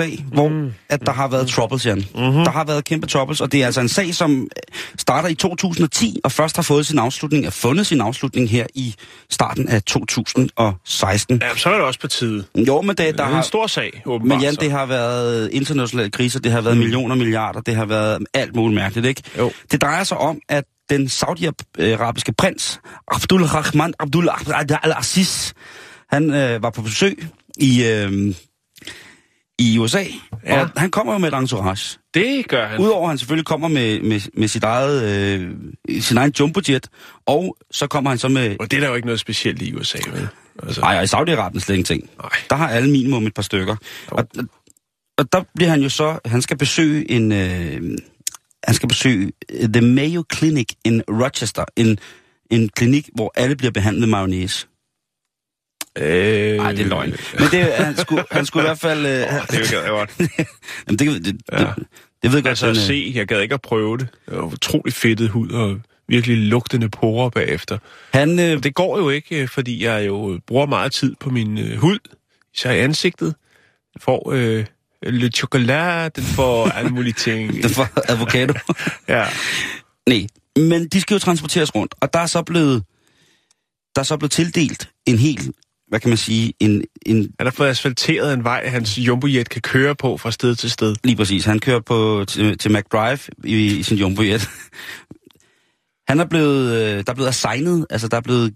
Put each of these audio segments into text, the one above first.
USA, hvor Mm. at der har været troubles, Jan. Mm-hmm. Der har været kæmpe troubles, og det er altså en sag, som starter i 2010, og først har fået sin afslutning, er fundet sin afslutning her i starten af 2016. Ja, så er det også på tide. Jo, men det, Der der er en har... stor sag, åbenbart. Men Jan, så. det har været internationale kriser, det har været mm. millioner milliarder, det har været alt muligt mærkeligt, ikke? Jo. Det drejer sig om, at den saudiarabiske prins, Abdul Rahman Abdul Al-Aziz, han øh, var på besøg i, øh, i USA, Ja. og han kommer jo med et entourage. Det gør han. Udover at han selvfølgelig kommer med, med, med sit eget, øh, sin egen jumbojet, og så kommer han så med... Og det er der jo ikke noget specielt i USA, vel? Altså, Nej, og i Saudi-Arabien slet ingenting. Nej. Der har alle minimum et par stykker. Og, og der bliver han jo så, han skal besøge en, øh, han skal besøge The Mayo Clinic in Rochester, en, en klinik, hvor alle bliver behandlet med mayonnaise. Øh, Nej, det er løgn. Men det, han, skulle, han skulle i hvert fald... Øh, han, Det er jo godt. jamen, det, det, det, Ja. det, det ved jeg godt. Altså han, at øh, se, jeg gad ikke at prøve det. Det var utrolig fedtet hud og virkelig lugtende porer bagefter. Han, øh, Det går jo ikke, øh, fordi jeg jo bruger meget tid på min øh, hud, især i ansigtet. Den får øh, lidt chokolade, den får alle mulige ting. det var avocado. Ja. Nej, men de skal jo transporteres rundt, og der er så blevet, der er så blevet tildelt en helt, hvad kan man sige, en, en Han har fået asfalteret en vej, hans jumbojet kan køre på fra sted til sted. Lige præcis. Han kører på, til, til McDrive i, i sin jumbojet. Han er blevet, øh, der er blevet assignet, altså der er blevet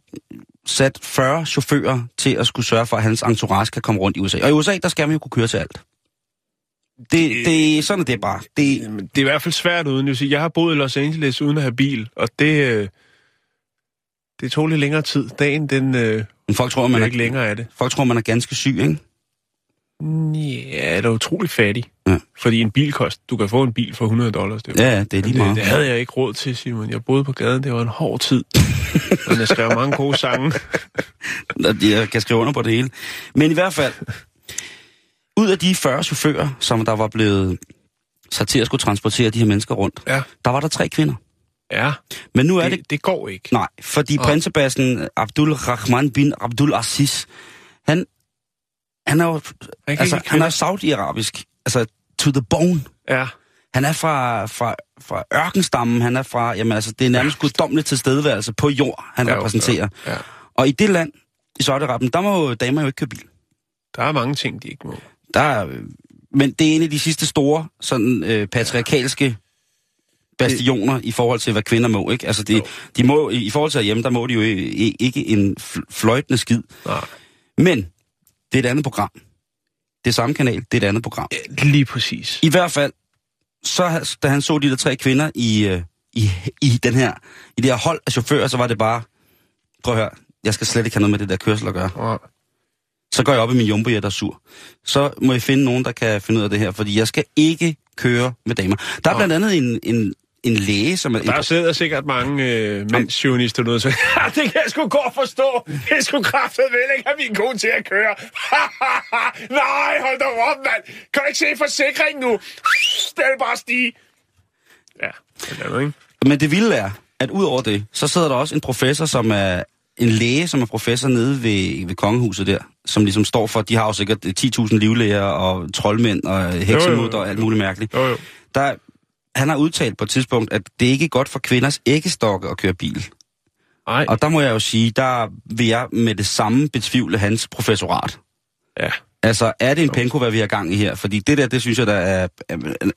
sat 40 chauffører til at skulle sørge for, at hans entourage kan komme rundt i USA. Og i USA, der skal man jo kunne køre til alt. Det, det, sådan er det bare. Det, Det er i hvert fald svært uden. Jeg, sige, jeg har boet i Los Angeles uden at have bil, og det, øh, det tog lidt længere tid. Dagen, den øh, men folk tror, man er, ikke længere af det. folk tror, man er ganske syg, ikke? Ja, det er utrolig fattig. Ja. Fordi en bil kost, du kan få en bil for 100 dollars. Det, jo- Ja, det er lige det, meget. det havde jeg ikke råd til, Simon. Jeg boede på gaden, det var en hård tid. Men jeg skrev mange gode sange. Jeg kan skrive under på det hele. Men i hvert fald, ud af de 40 chauffører, som der var blevet sat til at skulle transportere de her mennesker rundt, Ja. der var der tre kvinder. Ja, Men nu er det... det, det går ikke. Nej, fordi Åh. prinsebassen Abdul Rahman bin Abdul Aziz, han, han er jo Han altså, ikke han er saudi-arabisk, altså to the bone. Ja, Han er fra, fra, fra ørkenstammen, han er fra, jamen altså, det er nærmest guddommelig tilstedeværelse på jord, han Ja, repræsenterer. ja. Og i det land, i Saudi-Arabien, der må jo damer jo ikke køre bil. der er mange ting, de ikke må. Der er, men det er en af de sidste store, sådan øh, patriarkalske bastioner i forhold til, hvad kvinder må, ikke? Altså, de, de må, i forhold til hjemme, der må de jo ikke en fl- fløjtende skid. Nej. Men, det er et andet program. Det er samme kanal, det er et andet program. Lige præcis. I hvert fald, så da han så de der tre kvinder i, øh, i, i, den her, i det her hold af chauffører, så var det bare, prøv at høre, jeg skal slet ikke have noget med det der kørsel at gøre. Ja. Så går jeg op i min jumbo, jeg er sur. Så må I finde nogen, der kan finde ud af det her, fordi jeg skal ikke køre med damer. Der er Nå. blandt andet en, en, en læge, som er... Der sidder sikkert mange øh, mandsjournalister derude, så "Ja, det kan jeg sgu godt forstå. Det skulle kraftet vel ikke have min kone til at køre. Nej, hold da op, mand. Kan du ikke se forsikringen nu? Det vil bare stige. Ja, det er ikke? Men det vilde er, at ud over det, så sidder der også en professor, som er en læge, som er professor nede ved, ved kongehuset der, som ligesom står for, de har jo sikkert 10.000 livlæger og troldmænd og heksemud og alt muligt mærkeligt. Jo, jo. Der, han har udtalt på et tidspunkt, at det ikke er godt for kvinders æggestokke at køre bil. Nej, Og der må jeg jo sige, der vil jeg med det samme betvivle hans professorat. ja. Altså, er det en penko, hvad vi har gang i her? Fordi det der, det synes jeg, der er,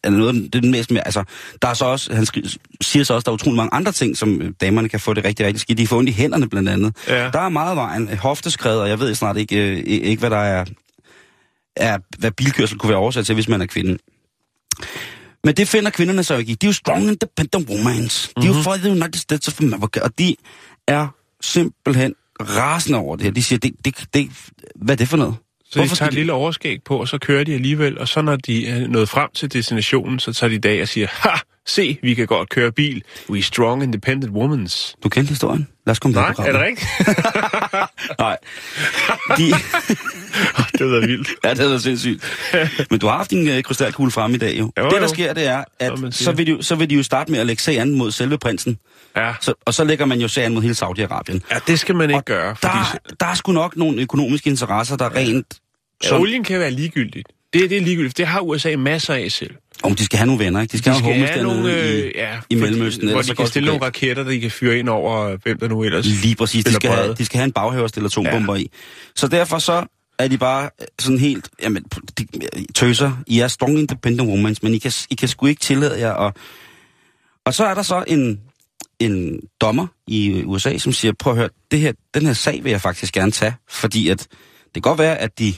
er, noget det er den mest mere... Altså, der er så også, han siger så også, der er utrolig mange andre ting, som damerne kan få det rigtig, rigtig skidt. De får ondt i hænderne, blandt andet. Ja. Der er meget vejen. Hofteskred, og jeg ved snart ikke, øh, ikke hvad der er, er, hvad bilkørsel kunne være oversat til, hvis man er kvinde. Men det finder kvinderne så ikke i. De er jo strong independent women. De er jo for the United States of America, og de er simpelthen rasende over det her. De siger, det, det, det, hvad er det for noget? Så de tager et lille overskæg på, og så kører de alligevel, og så når de er nået frem til destinationen, så tager de i dag og siger, ha, se, vi kan godt køre bil. We strong independent womans. Du kendte historien? Lad os komme Nej, er det rigtigt? Nej. De, det været vildt. ja, det er sindssygt. Men du har haft din uh, krystalkugle frem i dag, jo. Jo, det, der jo. sker, det er, at så vil, de, så vil de jo starte med at lægge sagen mod selve prinsen. Ja. Så, og så lægger man jo sagen mod hele Saudi-Arabien. ja, det skal man ikke Og gøre. Fordi Der, der er sgu nok nogle økonomiske interesser, der rent... ja, Som, olien kan være ligegyldigt. Det, det er ligegyldigt. Det har USA masser af selv. om de skal have nogle venner, ikke? De skal, De skal have, have nogle nogle, i, øh, ja, i Mellemøsten. hvor de kan stille nogle raketter, der de kan fyre ind over, hvem der nu ellers Lige præcis. De skal, have, de skal have en baghave og stille atombomber ja. i. Så derfor så er de bare øh, sådan helt, jamen, de, tøser, I er strong independent women, men I kan, I kan sgu ikke tillade jer. Og, og så er der så en, en dommer i USA, som siger, prøv at høre, det her, den her sag vil jeg faktisk gerne tage, fordi at det kan godt være, at de,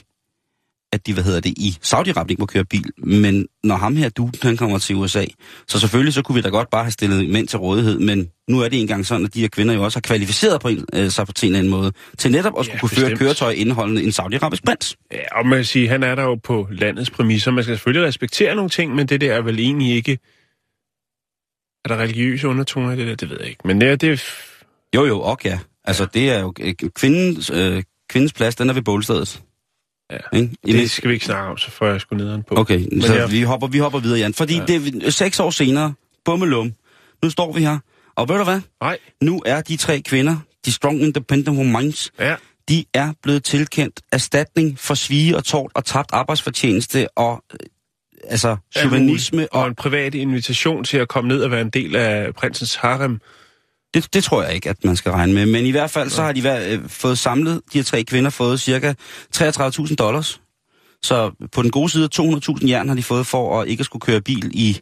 at de, hvad hedder det, i Saudi-Arabien ikke må køre bil, men når ham her duden, han kommer til USA, så selvfølgelig så kunne vi da godt bare have stillet mænd til rådighed, men nu er det engang sådan, at de her kvinder jo også har kvalificeret på en, øh, sig på en eller anden måde, til netop at skulle Ja, kunne føre bestemt. køretøj indeholdende en Saudi-Arabisk prins. Ja, og man kan sige, han er der jo på landets præmisser. Man skal selvfølgelig respektere nogle ting, men det der er vel egentlig ikke... Er der religiøse undertoner i det der? Det ved jeg ikke. Men det er... Det Jo jo, og ja. Altså det er jo, øh, kvindens, øh, kvindens plads, den er ved bålstedet. Ja. Ikke? I det skal vi ikke snakke om, så får jeg sgu nederen på. Okay, så jeg- vi, hopper, vi hopper videre, Jan. Fordi ja. Det er seks år senere, bummelum, nu står vi her. Og ved du hvad? Nej. Nu er de tre kvinder, de strong independent women, Ja. de er blevet tilkendt erstatning for svige og tort og tabt arbejdsfortjeneste og øh, altså chauvinisme. Og Og en privat invitation til at komme ned og være en del af prinsens harem. Det, det tror jeg ikke, at man skal regne med. Men i hvert fald så har de været, øh, fået samlet, de her tre kvinder, fået cirka 33.000 dollars. Så på den gode side 200.000 jern har de fået for at ikke at skulle køre bil i,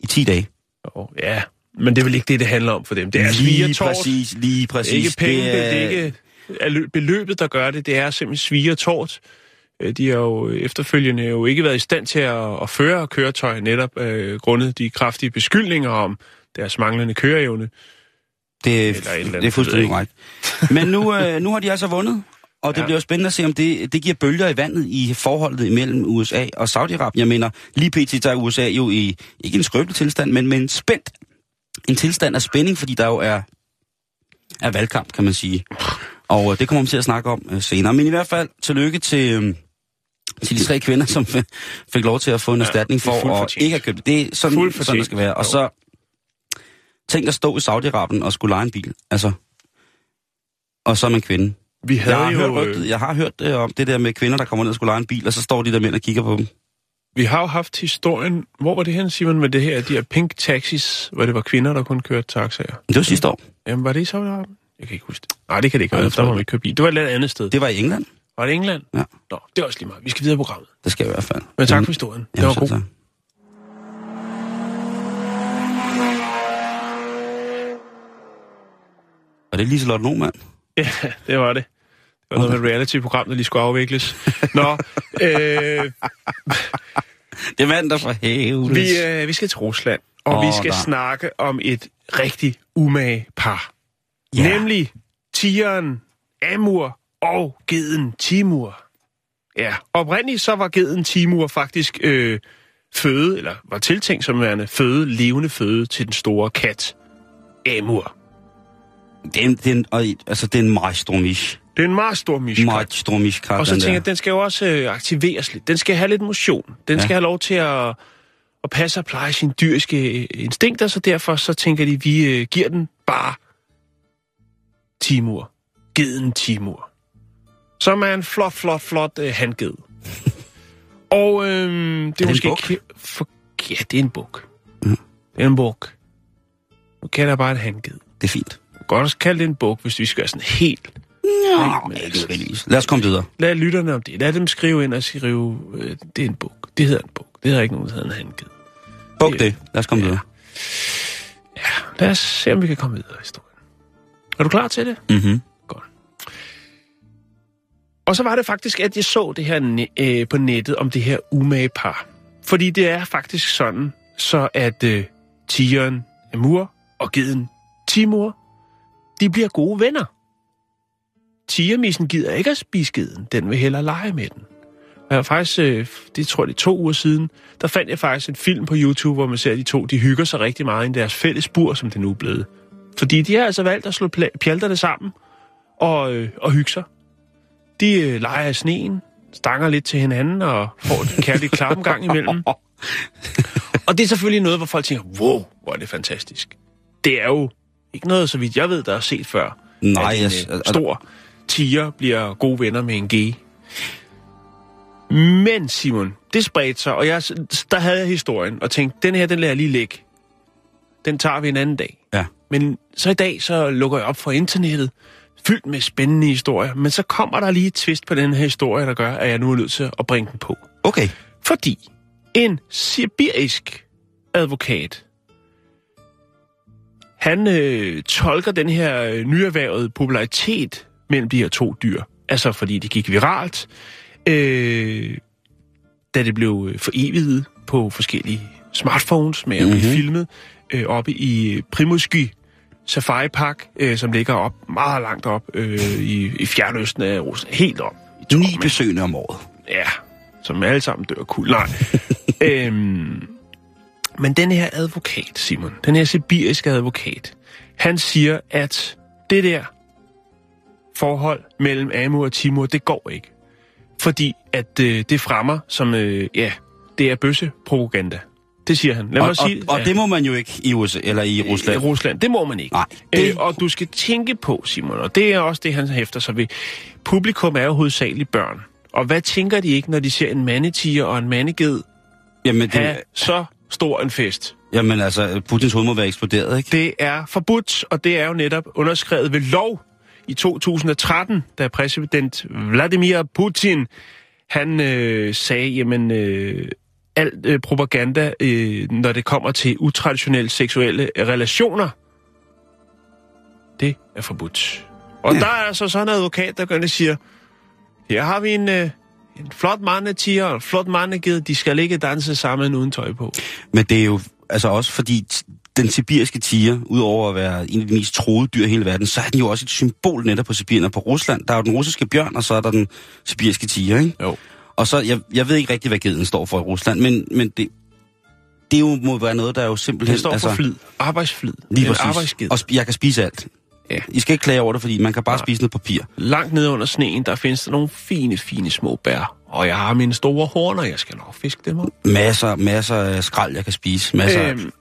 i 10 dage. Og, ja, men det er vel ikke det, det handler om for dem. Det er lige præcis, lige præcis. ikke penge, det er, det er ikke er lø- beløbet, der gør det. Det er simpelthen svigertort. Øh, De har jo efterfølgende jo ikke været i stand til at, at føre køretøj, netop øh, grundet de kraftige beskyldninger om deres manglende køreevne. Det, Eller et eller andet, det er fuldstændig korrekt. Men nu, øh, nu har de altså vundet, og det ja. Bliver jo spændende at se, om det, det giver bølger i vandet i forholdet imellem USA og Saudi-Arabien. Jeg mener, lige pt. der er USA jo i, ikke en skrøbelig tilstand, men med en spændt, en tilstand af spænding, fordi der jo er, er valgkamp, kan man sige. Og øh, det kommer vi til at snakke om øh, senere. Men i hvert fald, tillykke til, øh, til de tre kvinder, som fik lov til at få en Ja, erstatning er for fortjent. ikke at købe det. Det er sådan, sådan det skal være. Og så tænk at stå i Saudi-Arabien og skulle lege en bil. Altså, og så er man kvinde. Vi havde Jeg har, jo, hørt, øh, rygtet, jeg har hørt øh, om det der med kvinder, der kommer ned og skulle lege en bil, og så står de der mænd og kigger på dem. vi har jo haft historien, hvor var det hen, Simon, med det her, de her pink taxis, hvor det var kvinder, der kun kørte taxaer. Det var sidste år. Jamen, var det i Saudi-Arabien? Jeg kan ikke huske det. Nej, det kan det ikke være, det der må man ikke køre bil. Det var et eller andet sted. Det var i England. Var det England? Ja. Nå, det er også lige meget. Vi skal videre i programmet. Det skal jeg i hvert fald. Men tak Mm. for historien. Det Jamen, var selv god. Og det er Liselotte Normand. Ja, det var det. Det var noget med et reality-program, der lige skulle afvikles. Nå, øh, Det vandt der for hævdes. vi, øh, vi skal til Rusland, og oh, vi skal der. snakke om et rigtig umage par. Ja. Nemlig tigeren Amur og geden Timur. Ja, oprindeligt så var geden Timur faktisk øh, føde, eller var tiltænkt som værende føde, levende føde til den store kat Amur. Det er en, det er en, og, altså, det er en meget stor mish. Det er en meget stor mischkat. Meget stor mish Og så tænker jeg, at den skal jo også øh, aktiveres lidt. Den skal have lidt motion. Den Ja. skal have lov til at, at passe og pleje sine dyriske øh, instinkter, så derfor så tænker de, vi øh, giver den bare Timur. Geden Timur. Som er en flot, flot, flot øh, handged. og øh, det er, det en måske buk? ikke... For, ja, det er en buk. Det er en buk. Nu kalder jeg bare et handged. Det er fint. Godt også kalde det en buk, hvis vi skal være sådan helt Ja, men ikke altså- nødvendigvis. Lad os komme videre. Lad lytterne om det. Lad dem skrive ind og skrive, øh, det er en bog. Det hedder en bog. Det hedder ikke nogen, der hedder en handged. Buk det. Lad os komme Ja. videre. Lad os se, om vi kan komme videre i historien. Er du klar til det? Mm-hmm. Godt. Og så var det faktisk, at jeg så det her øh, på nettet om det her umage par. Fordi det er faktisk sådan, så at øh, tigeren Amur og geden Timur, de bliver gode venner. Tigermissen gider ikke at spise geden, den vil hellere lege med den. Og jeg har faktisk, øh, det tror jeg det er to uger siden, der fandt jeg faktisk en film på YouTube, hvor man ser, at de to, de hygger sig rigtig meget i deres fælles bur, som det nu er blevet. Fordi de har altså valgt at slå pjalterne sammen og, øh, og hygge sig. De øh, leger i sneen, stanger lidt til hinanden og får et kærligt klap en gang imellem. Og det er selvfølgelig noget, hvor folk tænker, wow, hvor er det fantastisk. Det er jo ikke noget, så vidt jeg ved, der er set før. Nej, at en jeg- øh, stor tiger bliver gode venner med en gay. Men Simon, det spredte sig, og jeg, der havde jeg historien, og tænkte, den her, den lader jeg lige ligge. Den tager vi en anden dag. Ja. Men så i dag, så lukker jeg op for internettet, fyldt med spændende historier. Men så kommer der lige et twist på den her historie, der gør, at jeg nu er nødt til at bringe den på. Okay. Fordi en sibirisk advokat, han øh, tolker den her øh, nyerhvervede popularitet mellem de her to dyr. Altså fordi det gik viralt, øh, da det blev øh, foreviget på forskellige smartphones med at blive Mhm. filmet øh, oppe i Primusky Safari Park, øh, som ligger op meget langt op øh, i, i fjernøsten af Rusland. Helt op. i Ni besøgende om året. Ja, som alle sammen dør kul. Nej. øhm, men den her advokat, Simon, den her sibiriske advokat, han siger, at det der forhold mellem Amur og Timur, det går ikke. Fordi at øh, det fremmer som, øh, ja, det er bøssepropaganda. Det siger han. Lad Og, mig sige, og, og ja. det må man jo ikke i USA, eller i Rusland. I Rusland, det må man ikke. Nej, Det... det- Øh, og du skal tænke på, Simon, og det er også det, han hæfter sig ved. Publikum er jo hovedsageligt børn. Og hvad tænker de ikke, når de ser en mandetiger og en mandeged Jamen, det, have så stor en fest? jamen altså, Putins hoved må være eksploderet, ikke? Det er forbudt, og det er jo netop underskrevet ved lov i 2013, da præsident Vladimir Putin, han øh, sagde, jamen, øh, alt øh, propaganda, øh, når det kommer til utraditionelle seksuelle relationer, det er forbudt. Og Ja. der er så sådan en advokat, der ind og siger, her har vi en, øh, en flot mandetiger og en flot mandeged, de skal ikke danse sammen uden tøj på. Men det er jo altså også fordi den sibiriske tiger, udover at være en af de mest troede dyr i hele verden, så er den jo også et symbol netop på Sibirien og på Rusland. Der er jo den russiske bjørn, og så er der den sibiriske tiger, ikke? Jo. Og så, jeg, jeg ved ikke rigtig, hvad geden står for i Rusland, men, men det, det er jo, må være noget, der er jo simpelthen... Det står for flid. Arbejdsflid. Lige præcis. Og jeg kan spise alt. Ja. I skal ikke klage over det, fordi man kan bare Nej. spise noget papir. Langt nede under sneen, der findes der nogle fine, fine små bær. Og jeg har mine store horner, jeg skal nok fiske dem op. Masser, masser af skrald, jeg kan spise. Masser øhm.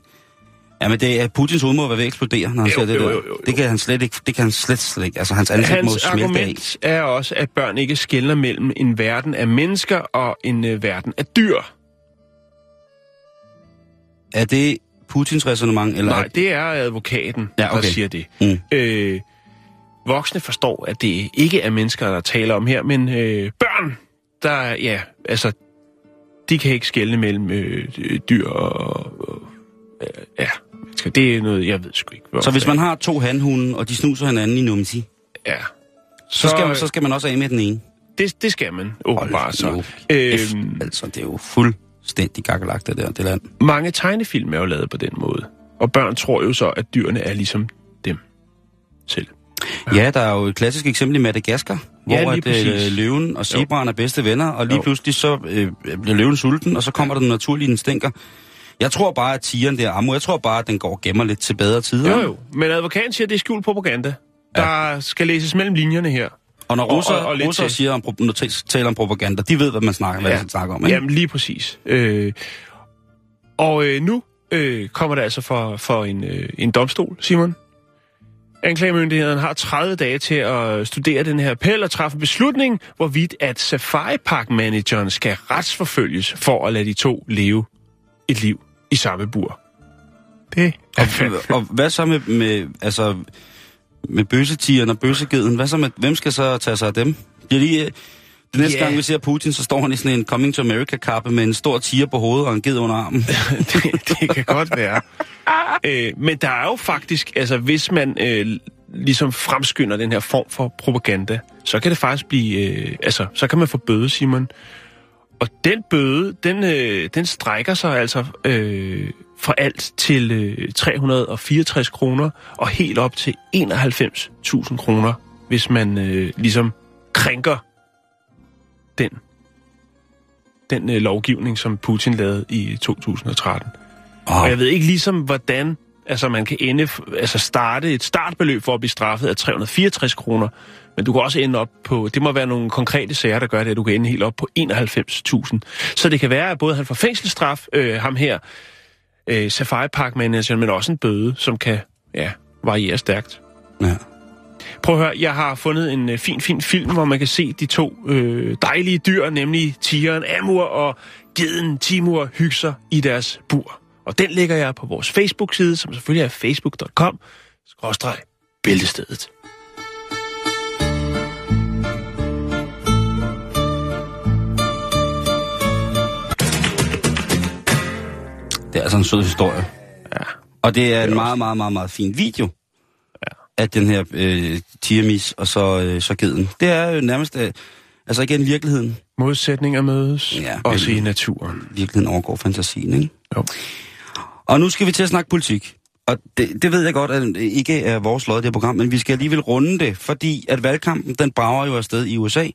Ja, men det er, Putins hoved må være ved at eksplodere, når han Jo, ser det jo, der. jo, jo, jo. Det kan han slet ikke, det kan han slet, slet ikke. Altså, hans ansigt må hans smelte af. argument er også, at børn ikke skældner mellem en verden af mennesker og en uh, verden af dyr. Er det Putins resonemang, eller? Nej, det er advokaten, Ja, der okay. siger det. Mm. Øh, voksne forstår, at det ikke er mennesker, der taler om her, men øh, børn, der, ja, altså, de kan ikke skelne mellem øh, dyr og, og øh, ja, mennesker. Det er noget, jeg ved sgu ikke. Så hvis man har to handhunde, og de snuser hinanden i numsi, Ja. så, så, skal, man, så skal man også af med den ene. Det, det skal man åbenbart så. nu Øhm, Øhm, altså, det er jo fuldstændig gakkelagt, det der, det land. mange tegnefilm er jo lavet på den måde. Og børn tror jo så, at dyrene er ligesom dem selv. Ja, der er jo et klassisk eksempel i Madagaskar, Ja, hvor at, øh, løven og zebraen er bedste venner, og lige Jo. pludselig så øh, bliver løven sulten, og så kommer der den naturlige instinker. Jeg tror bare, at tigeren der, Ammo, jeg tror bare, at den går og gemmer lidt til bedre tider. Jo jo, men advokaten siger, at det er skjult propaganda. Der skal læses mellem linjerne her. Og når Og- russer, og- og lidt russer til. siger om, når taler om propaganda, de ved, hvad man snakker, hvad Ja. man snakker om. Ikke? Jamen lige præcis. Øh, og øh, nu øh, kommer det altså for, for en, øh, en domstol, Simon. Anklagemyndigheden har 30 dage til at studere den her appel og træffe beslutning, hvorvidt at Safari Park manageren skal retsforfølges for at lade de to leve et liv i samme bur. Det er fandme- Og hvad så med, med altså, med bøsetieren og bøsegeden. Hvad så med, hvem skal så tage sig af dem? De, øh, det næste Ja. gang, vi ser Putin, så står han i sådan en Coming to America-kappe med en stor tiger på hovedet og en ged under armen. det, det kan godt være. Øh, men der er jo faktisk, altså hvis man øh, ligesom fremskynder den her form for propaganda, så kan det faktisk blive, øh, altså så kan man få bøde, Simon. Og den bøde, den, øh, den strækker sig altså øh, fra alt til øh, 364 kroner og helt op til 91.000 kroner, hvis man øh, ligesom krænker den, den øh, lovgivning, som Putin lavede i 2013. Oh, Og jeg ved ikke ligesom, hvordan altså man kan ende, altså starte et startbeløb for at blive straffet af 364 kroner, men du kan også ende op på, det må være nogle konkrete sager, der gør det, at du kan ende helt op på 91.000. Så det kan være, at både han får fængselsstraf, øh, ham her, øh, Safari Park Manager, men også en bøde, som kan ja, variere stærkt. ja. Prøv at høre, jeg har fundet en øh, fin, fin film, hvor man kan se de to øh, dejlige dyr, nemlig tigeren Amur og geden Timur hygge i deres bur. Og den lægger jeg på vores Facebook-side, som selvfølgelig er facebook.com, Det er altså en sød historie. Ja. Og det er en meget, meget, meget, meget fin video ja. af den her øh, tiamis og så, øh, så geden. Det er jo nærmest, øh, altså igen virkeligheden. Modsætninger mødes, Ja, også i naturen. Virkeligheden overgår fantasien, ikke? Jo. Og nu skal vi til at snakke politik. Og det, det ved jeg godt, at ikke er vores lod i det her program, men vi skal alligevel runde det, fordi at valgkampen, den brager jo afsted i USA,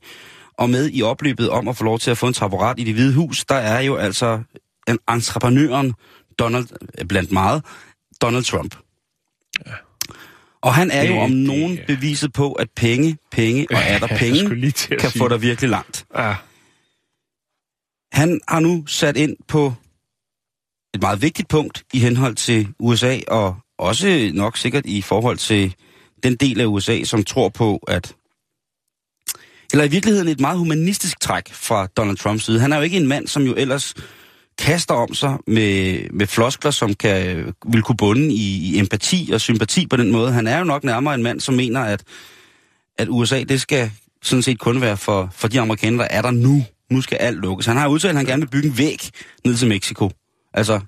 og med i opløbet om at få lov til at få en taburet i det hvide hus, der er jo altså entreprenøren, Donald, øh, blandt meget, Donald Trump. Og han er Det- jo om det- nogen beviset på, at penge, penge og er der penge, kan sige. få dig virkelig langt. Ja. Han har nu sat ind på et meget vigtigt punkt i henhold til USA, og også nok sikkert i forhold til den del af USA, som tror på, at... Eller i virkeligheden et meget humanistisk træk fra Donald Trumps side. Han er jo ikke en mand, som jo ellers kaster om sig med, med floskler, som kan, vil kunne bunde i, i empati og sympati på den måde. Han er jo nok nærmere en mand, som mener, at, at USA, det skal sådan set kun være for, for de amerikanere, der er der nu. Nu skal alt lukkes. Han har udtalt, at han gerne vil bygge en væg ned til Mexico. Altså,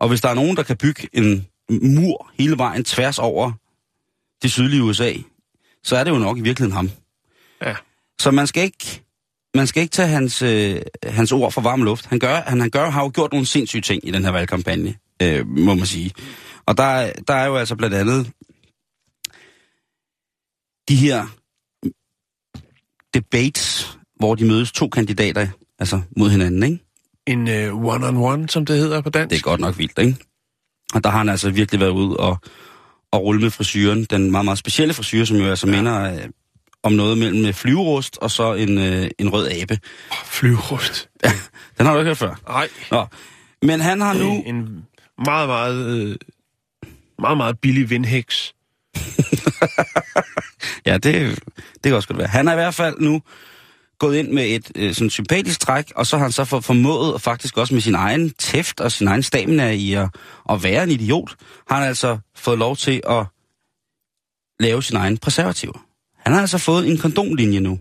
og hvis der er nogen, der kan bygge en mur hele vejen tværs over det sydlige USA, så er det jo nok i virkeligheden ham. Ja. Så man skal ikke, man skal ikke tage hans, øh, hans ord for varm luft. Han, gør, han, han gør, har jo gjort nogle sindssyge ting i den her valgkampagne, øh, må man sige. Og der, der er jo altså blandt andet de her debates, hvor de mødes to kandidater altså mod hinanden, ikke? En uh, one-on-one, som det hedder på dansk. Det er godt nok vildt, ikke? Og der har han altså virkelig været ude og, og rulle med frisyren. Den meget, meget specielle frisyr, som jo altså ja. minder øh, om noget mellem øh, flyverust og så en, øh, en rød abe. Flyverust. Den har du ikke hørt før. Nej. Nå. Men han har nu... En meget, meget, øh, meget, meget billig vindhæks. Ja, det, det kan også godt være. Han er i hvert fald nu gået ind med et øh, sådan sympatisk træk, og så har han så for, formået, og faktisk også med sin egen tæft og sin egen stamina i at, at være en idiot, har han altså fået lov til at lave sin egen preservativer. Han har altså fået en kondomlinje nu.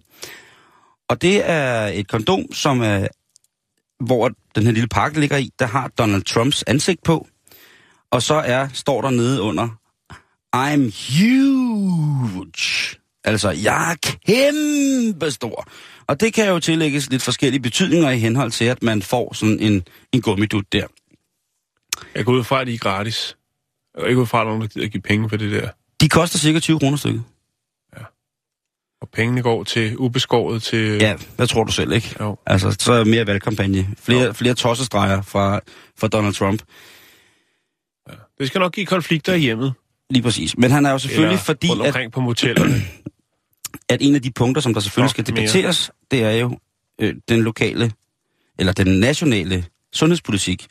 Og det er et kondom, som er, hvor den her lille pakke ligger i, der har Donald Trumps ansigt på. Og så er, står der nede under, I'm huge. Altså, jeg er kæmpe stor. Og det kan jo tillægges lidt forskellige betydninger i henhold til, at man får sådan en, en gummidut der. Jeg går ud fra, at de er gratis. Jeg går ikke ud fra, at nogen, der give penge for det der. De koster cirka 20 kroner stykket. Og pengene går til ubeskåret til... Ja, hvad tror du selv, ikke? Jo. Altså, så er mere valgkampagne. Flere, Jo. flere tossestreger fra, fra Donald Trump. Det skal nok give konflikter i hjemmet. Lige præcis. Men han er jo selvfølgelig, Eller fordi at, omkring på motellerne. at en af de punkter, som der selvfølgelig Nok skal mere. debatteres, det er jo øh, den lokale, eller den nationale sundhedspolitik.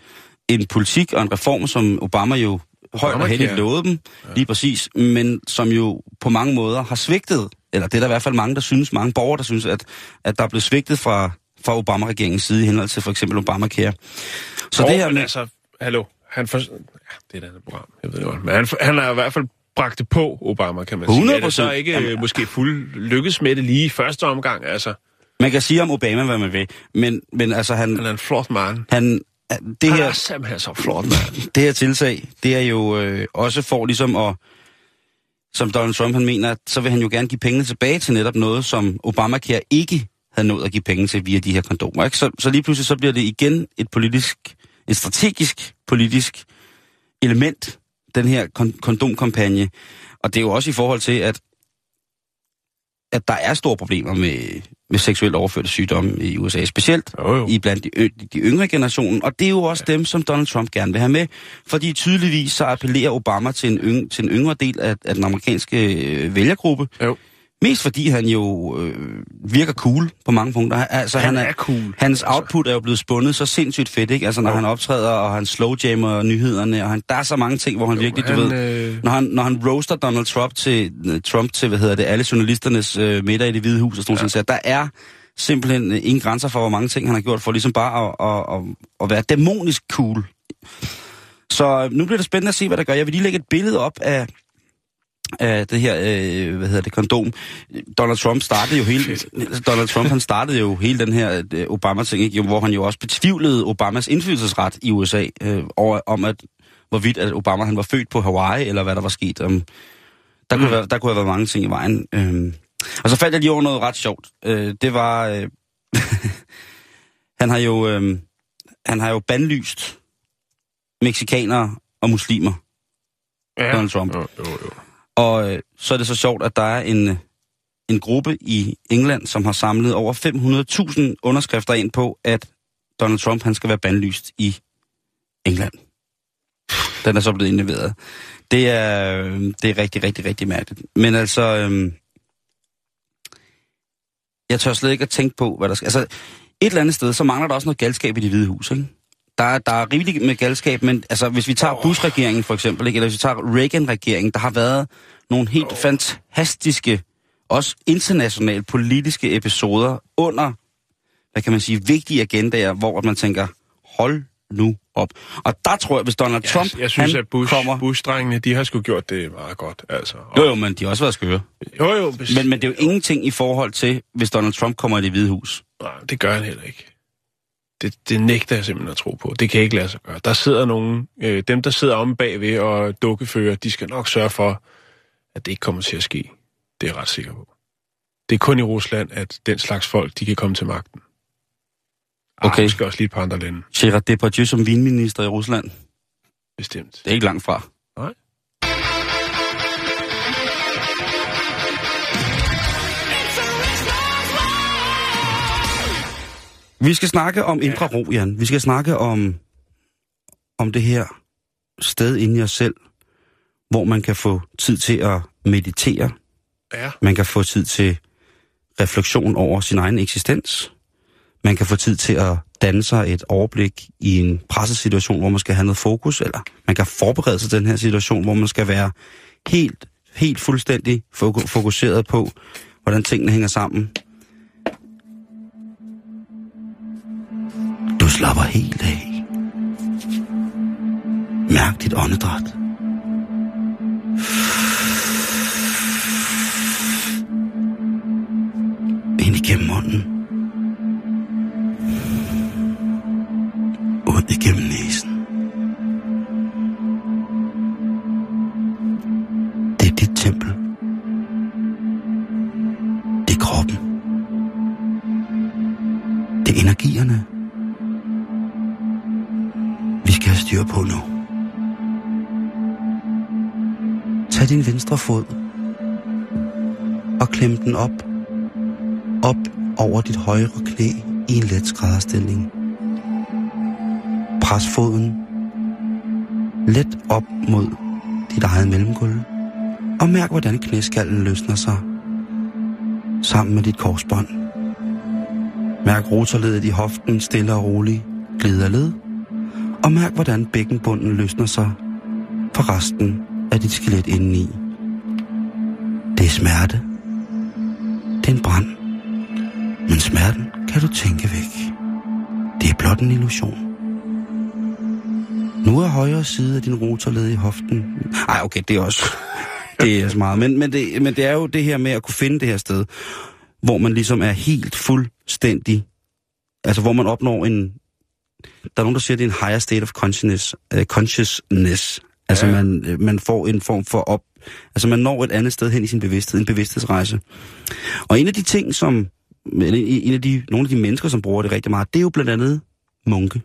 En politik og en reform, som Obama jo højt og heldigt lovede dem, ja. lige præcis, men som jo på mange måder har svigtet, eller det er der i hvert fald mange, der synes, mange borgere, der synes, at, at der er blevet svigtet fra, fra Obama-regeringens side i henhold til for eksempel Obamacare. Så Og, det her med, altså, hallo, han for... Ja, det er et andet program, jeg ved det godt. Men han, han har i hvert fald bragte på Obama, kan man sige. Er det så 100%. ikke Jamen, øh, måske fuld lykkes med det lige i første omgang? Altså, Man kan sige om Obama, hvad man vil, men, men altså han... han er en flot mand. han det Han her, er simpelthen så flot mand. det her tiltag, det er jo øh, også for ligesom at, som Donald Trump han mener, at så vil han jo gerne give pengene tilbage til netop noget, som Obamacare ikke havde nået at give penge til via de her kondomer. Ikke? Så, så lige pludselig så bliver det igen et politisk, et strategisk politisk element, den her kon- kondomkampagne. Og det er jo også i forhold til, at, at der er store problemer med, med seksuelt overførte sygdomme i USA, specielt Jo, jo. i blandt de, de yngre generationer, og det er jo også ja. dem, som Donald Trump gerne vil have med, fordi tydeligvis så appellerer Obama til en, yng, til en yngre del af, af den amerikanske øh, vælgergruppe, Jo. Mest fordi han jo øh, virker cool på mange punkter. Altså, Han er cool. Hans Altså. output er jo blevet spundet så sindssygt fedt, ikke? Altså, når Jo. han optræder, og han slowjammer nyhederne, og han, der er så mange ting, hvor han jo, virkelig, du han, ved... øh, Når han, når han roaster Donald Trump til, øh, Trump til, hvad hedder det, alle journalisternes øh, middag i det hvide hus og sådan ja. noget, så der er simpelthen øh, ingen grænser for, hvor mange ting han har gjort for ligesom bare at, at, at, at være dæmonisk cool. Så øh, nu bliver det spændende at se, hvad der gør. Jeg vil lige lægge et billede op af, af det her, øh, hvad hedder det, kondom. Donald Trump startede jo hele, Donald Trump, han startede jo hele den her øh, Obama-ting, ikke? Hvor han jo også betvivlede Obamas indflydelsesret i USA, øh, over, om at, hvorvidt at Obama han var født på Hawaii, eller hvad der var sket. Um, der, kunne være, der kunne have været mange ting i vejen. Øh. Og så faldt jeg lige over noget ret sjovt. Øh, det var, øh, han har jo, øh, han har jo bandlyst meksikanere og muslimer, ja. Donald Trump. Jo, jo, jo. Og øh, så er det så sjovt, at der er en, øh, en gruppe i England, som har samlet over 500.000 underskrifter ind på, at Donald Trump han skal være bandlyst i England. Den er så blevet indleveret. Det er, øh, det er rigtig, rigtig, rigtig mærkeligt. Men altså, øh, jeg tør slet ikke at tænke på, hvad der skal... Altså, et eller andet sted, så mangler der også noget galskab i det hvide hus, ikke? Der, er- der er rigeligt med galskab, men altså, hvis vi tager Bush-regeringen for eksempel, ikke? eller hvis vi tager Reagan-regeringen, der har været nogle helt fantastiske, også internationale politiske episoder under, hvad kan man sige, vigtige agendaer, hvor man tænker, hold nu op. Og der tror jeg, hvis Donald Ja, Trump jeg synes, han at Bush, kommer... Bush-drengene, de har sgu gjort det meget godt, altså. Og, Jo, jo, men de har også været skøre. jo, jo bes- Men, men det er jo ingenting i forhold til, hvis Donald Trump kommer i det hvide hus. Nej, det gør han heller ikke. Det, det nægter jeg simpelthen at tro på. Det kan ikke lade sig gøre. Der sidder nogen, øh, dem der sidder om bagved og dukkefører, de skal nok sørge for, at det ikke kommer til at ske. Det er jeg ret sikker på. Det er kun i Rusland, at den slags folk, de kan komme til magten. Okay. Ah, måske også lige et par andre lande, Gerard Depardieu som vinminister i Rusland. bestemt. Det er ikke langt fra. Vi skal snakke om indre ro, Jan. Vi skal snakke om, om det her sted inde i os selv, hvor man kan få tid til at meditere. Ja. Man kan få tid til refleksion over sin egen eksistens. Man kan få tid til at danne sig et overblik i en pressesituation, hvor man skal have noget fokus, eller man kan forberede sig til den her situation, hvor man skal være helt, helt fuldstændig foku- fokuseret på, hvordan tingene hænger sammen. Slapper helt af. Mærk dit åndedræt. Ind igennem munden. Ud igennem styr på nu. Tag din venstre fod og klem den op. Op over dit højre knæ i en let skrædderstilling. Pres foden let op mod dit eget mellemgulv. Og mærk, hvordan knæskallen løsner sig sammen med dit korsbånd. Mærk rotorledet i hoften stille og roligt glider led. Og mærk, hvordan bækkenbunden løsner sig for resten af dit skelet indeni. Det er smerte. Det er en brand. Men smerten kan du tænke væk. Det er blot en illusion. Nu er højre side af din rotorled i hoften. Ej, okay, det er også... det er så meget. Men, men, det, men det er jo det her med at kunne finde det her sted, hvor man ligesom er helt fuldstændig, altså hvor man opnår en, der er nogen, der siger, at det er en higher state of consciousness. Uh, consciousness. Altså Ja. man, øh, man får en form for op, altså man når et andet sted hen i sin bevidsthed, en bevidsthedsrejse. Og en af de ting, som, eller en en af de, nogle af de mennesker, som bruger det rigtig meget, det er jo blandt andet munke.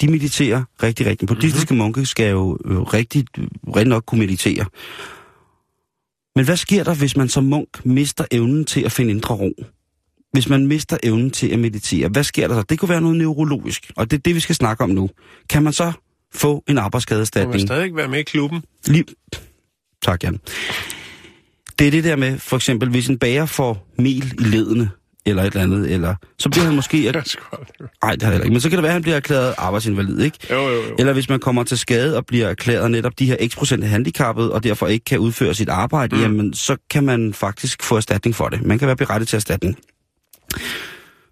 De mediterer rigtig, rigtig. Buddhistiske mm-hmm. munke skal jo øh, rigtig, rigtig nok kunne meditere. Men hvad sker der, hvis man som munk mister evnen til at finde indre ro? Hvis man mister evnen til at meditere, hvad sker der så? Det kunne være noget neurologisk, og det er det, vi skal snakke om nu. Kan man så få en Må man arbejdsskadeerstatning? stadig være med i klubben? Lige... Tak, Jan. Det er det der med, for eksempel, hvis en bager får mel i ledene, eller et eller andet, eller så bliver han måske... Det. Nej, det har heller ikke. Men så kan det være, at han bliver erklæret arbejdsinvalid, ikke? Jo, jo, jo. Eller hvis man kommer til skade og bliver erklæret netop de her x procent handicappet, og derfor ikke kan udføre sit arbejde, mm. jamen så kan man faktisk få erstatning for det. Man kan være berettiget til erstatning.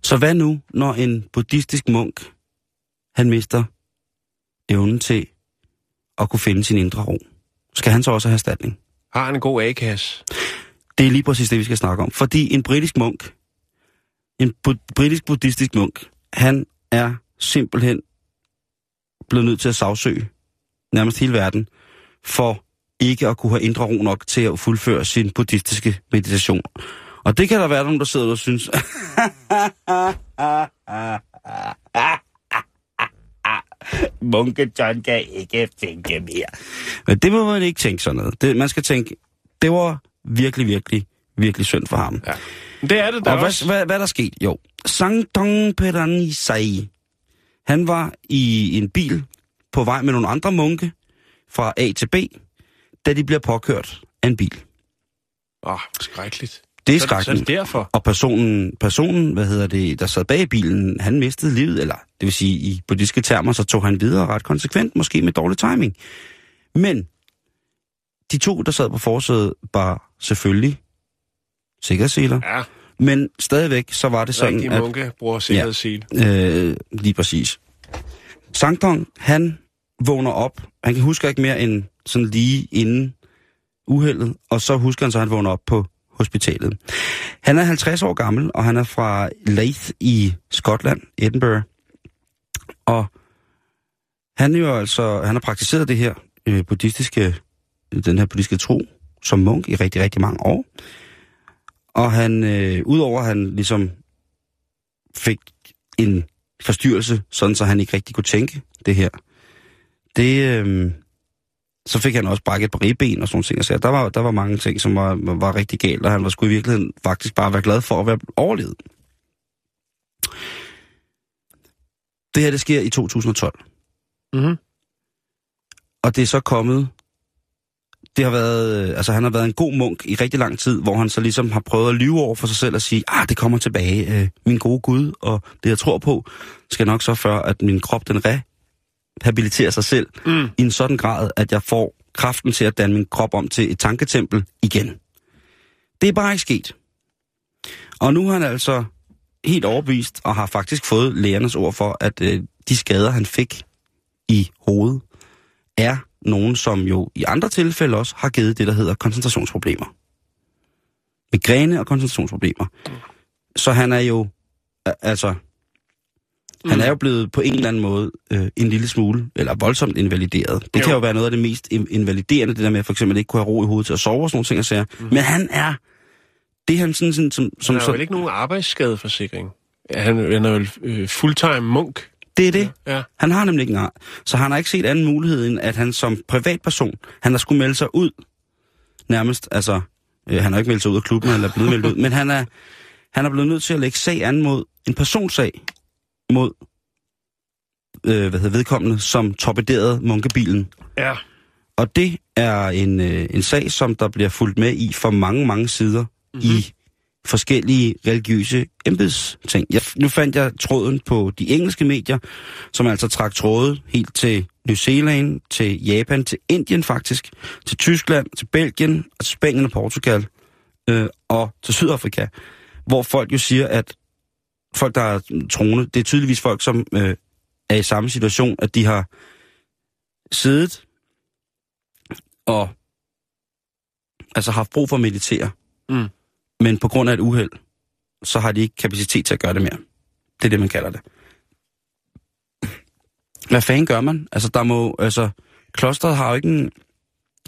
Så hvad nu, når en buddhistisk munk, han mister evnen til at kunne finde sin indre ro? Skal han så også have erstatning? Har han en god A-kasse? Det er lige præcis det, vi skal snakke om. Fordi en britisk munk, en bu- britisk buddhistisk munk, han er simpelthen blevet nødt til at sagsøge nærmest hele verden, for ikke at kunne have indre ro nok til at fuldføre sin buddhistiske meditation. Og det kan der være nogen, der sidder og synes, Munke John kan ikke tænke mere. Men det må man ikke tænke sådan noget. Det, man skal tænke, det var virkelig, virkelig, virkelig synd for ham. Ja. Det er det da Og også. hvad, hvad, hvad er der sket? Jo, Sangdong Peranisai, han var i en bil på vej med nogle andre munke fra A til B, da de bliver påkørt af en bil. Åh, oh, skrækkeligt. Det er Så, så det skrækken. derfor. Og personen, personen, hvad hedder det, der sad bag i bilen, han mistede livet, eller det vil sige i buddhistiske termer, så tog han videre ret konsekvent, måske med dårlig timing. Men de to, der sad på forsædet, var selvfølgelig sikkerhedsseler, Ja, men stadigvæk så var det sådan, rigtig at munke bruger sikkerhedssel. Øh, lige præcis. Sangdong, han vågner op. Han kan huske ikke mere end sådan lige inden uheldet, og så husker han så, at han vågner op på hospitalet. Han er 50 år gammel, og han er fra Leith i Skotland, Edinburgh. Og han er jo altså, han har praktiseret det her øh, buddhistiske, den her buddhistiske tro som munk i rigtig, rigtig mange år. Og han, øh, udover at han ligesom fik en forstyrrelse, sådan så han ikke rigtig kunne tænke det her. Det, øh, så fik han også brækket et par ribben og sådan ting. Så der var, der var mange ting, som var, var rigtig galt, og han var sgu i virkeligheden faktisk bare være glad for at være overlevet. Det her, det sker i 2012. Mm-hmm. Og det er så kommet... Det har været... øh, Altså, han har været en god munk i rigtig lang tid, hvor han så ligesom har prøvet at lyve over for sig selv og sige, ah, det kommer tilbage. Øh, min gode Gud, og det, jeg tror på, skal nok så for, at min krop, den rehabiliterer sig selv Mm. i en sådan grad, at jeg får kraften til at danne min krop om til et tanketempel igen. Det er bare ikke sket. Og nu er han altså helt overbevist, og har faktisk fået lægernes ord for, at øh, de skader, han fik i hovedet, er nogen, som jo i andre tilfælde også har givet det, der hedder koncentrationsproblemer. Migræne og koncentrationsproblemer. Så han er jo, a- han er jo blevet på en eller anden måde øh, en lille smule, eller voldsomt invalideret. Det Jo. kan jo være noget af det mest in- invaliderende, det der med at for eksempel ikke kunne have ro i hovedet til at sove og sådan nogle ting og sager. Mm. Men han er, det er han sådan, sådan som, Han som, har som vel ikke nogen arbejdsskadeforsikring? Ja, han, han er vel øh, fulltime munk? det er det. Ja. Han har nemlig ikke engang. Så han har ikke set anden mulighed, end at han som privatperson, han har skulle melde sig ud nærmest, altså, øh, han har ikke meldt sig ud af klubben, han er blevet meldt ud, men han er, han er blevet nødt til at lægge sag an mod en personsag mod øh, hvad hedder vedkommende, som torpederede munkebilen. Ja. Og det er en, øh, en sag, som der bliver fulgt med i for mange, mange sider mm-hmm. i forskellige religiøse embedsting. Jeg, nu fandt jeg tråden på de engelske medier, som altså trak trådet helt til New Zealand, til Japan, til Indien faktisk, til Tyskland, til Belgien, og til Spanien og Portugal, øh, og til Sydafrika, hvor folk jo siger, at folk, der er troende, det er tydeligvis folk, som øh, er i samme situation, at de har siddet og altså haft brug for at meditere. Mm. Men på grund af et uheld, så har de ikke kapacitet til at gøre det mere. Det er det, man kalder det. Hvad fanden gør man? Altså, der må, altså, klosteret har jo ikke en,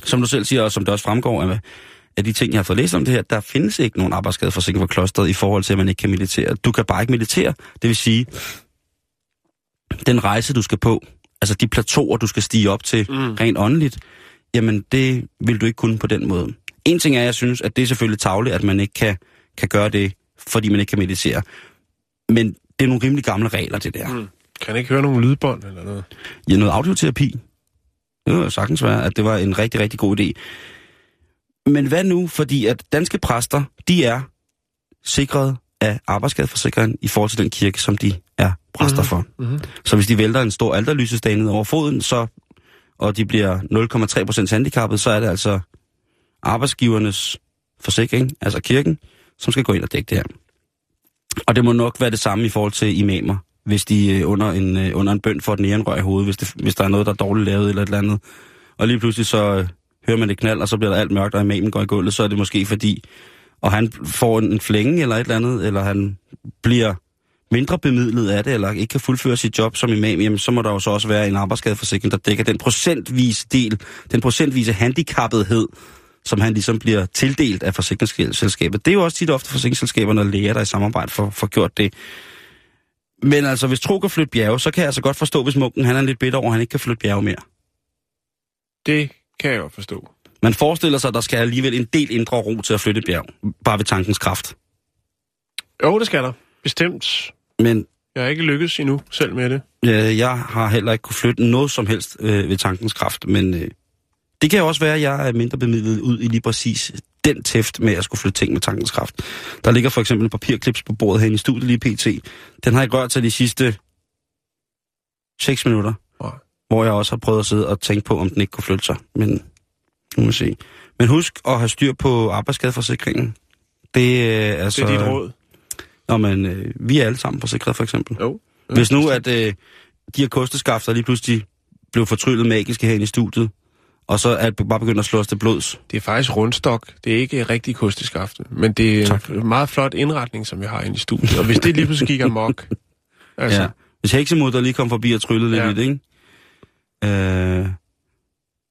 som du selv siger, og som det også fremgår af, af de ting, jeg har fået læst om det her, der findes ikke nogen arbejdsskadeforsikring for klosteret i forhold til, at man ikke kan meditere. Du kan bare ikke meditere. Det vil sige, den rejse, du skal på, altså de plateauer, du skal stige op til Mm. rent åndeligt, jamen det vil du ikke kunne på den måde. En ting er, jeg synes, at det er selvfølgelig tavligt, at man ikke kan, kan gøre det, fordi man ikke kan meditere. Men det er nogle rimelig gamle regler, det der. Mm. Kan jeg ikke høre nogen lydbånd eller noget? Ja, noget audioterapi. Det var jo sagtens være, at det var en rigtig, rigtig god idé. Men hvad nu, fordi at danske præster, de er sikret af arbejdsskadeforsikringen i forhold til den kirke, som de er præster Mhm. for. Mm-hmm. Så hvis de vælter en stor alderlysestage ned over foden, så, og de bliver 0,3 procent handicappet, så er det altså arbejdsgivernes forsikring, altså kirken, som skal gå ind og dække det her. Og det må nok være det samme i forhold til imamer, hvis de øh, under en, øh, under en bøn får den ene rør i hovedet, hvis, det, hvis der er noget, der er dårligt lavet eller et eller andet. Og lige pludselig så øh, hører man det knald, og så bliver der alt mørkt, og imamen går i gulvet, så er det måske fordi, og han får en, flænge eller et eller andet, eller han bliver mindre bemidlet af det, eller ikke kan fuldføre sit job som imam, jamen så må der jo så også være en arbejdsskadeforsikring, der dækker den procentvise del, den procentvise handicappethed, som han ligesom bliver tildelt af forsikringsselskabet. Det er jo også tit ofte forsikringsselskaberne og læger, der i samarbejde for, for gjort det. Men altså, hvis tro kan flytte bjerge, så kan jeg altså godt forstå, hvis munken han er lidt bitter over, at han ikke kan flytte bjerge mere. Det kan jeg jo forstå. Man forestiller sig, at der skal alligevel en del indre ro til at flytte bjerg, bare ved tankens kraft. Jo, det skal der. Bestemt. Men Jeg har ikke lykkes endnu selv med det. Øh, jeg har heller ikke kunne flytte noget som helst øh, ved tankens kraft, men øh, det kan jo også være, at jeg er mindre bemidlet ud i lige præcis den tæft med at skulle flytte ting med tankens kraft. Der ligger for eksempel en papirklips på bordet herinde i studiet lige pt. Den har jeg rørt til de sidste 6 minutter. Hvor jeg også har prøvet at sidde og tænke på, om den ikke kunne flytte sig. Men nu må se. Men husk at have styr på arbejdsskadeforsikringen. Det, øh, er altså, Det er dit råd. Når man, øh, vi er alle sammen forsikret, for eksempel. Jo. Hvis nu, at øh, de her kosteskafter lige pludselig blev fortryllet magisk herinde i studiet, og så er det bare begyndt at slå os til blods. Det er faktisk rundstok. Det er ikke rigtig kosteskafte, men det er Tak. en meget flot indretning, som vi har inde i studiet. Og hvis det lige pludselig gik amok, altså, Ja. Hvis heksemutter lige kom forbi og tryllede lidt Ja. i det, ikke? Øh,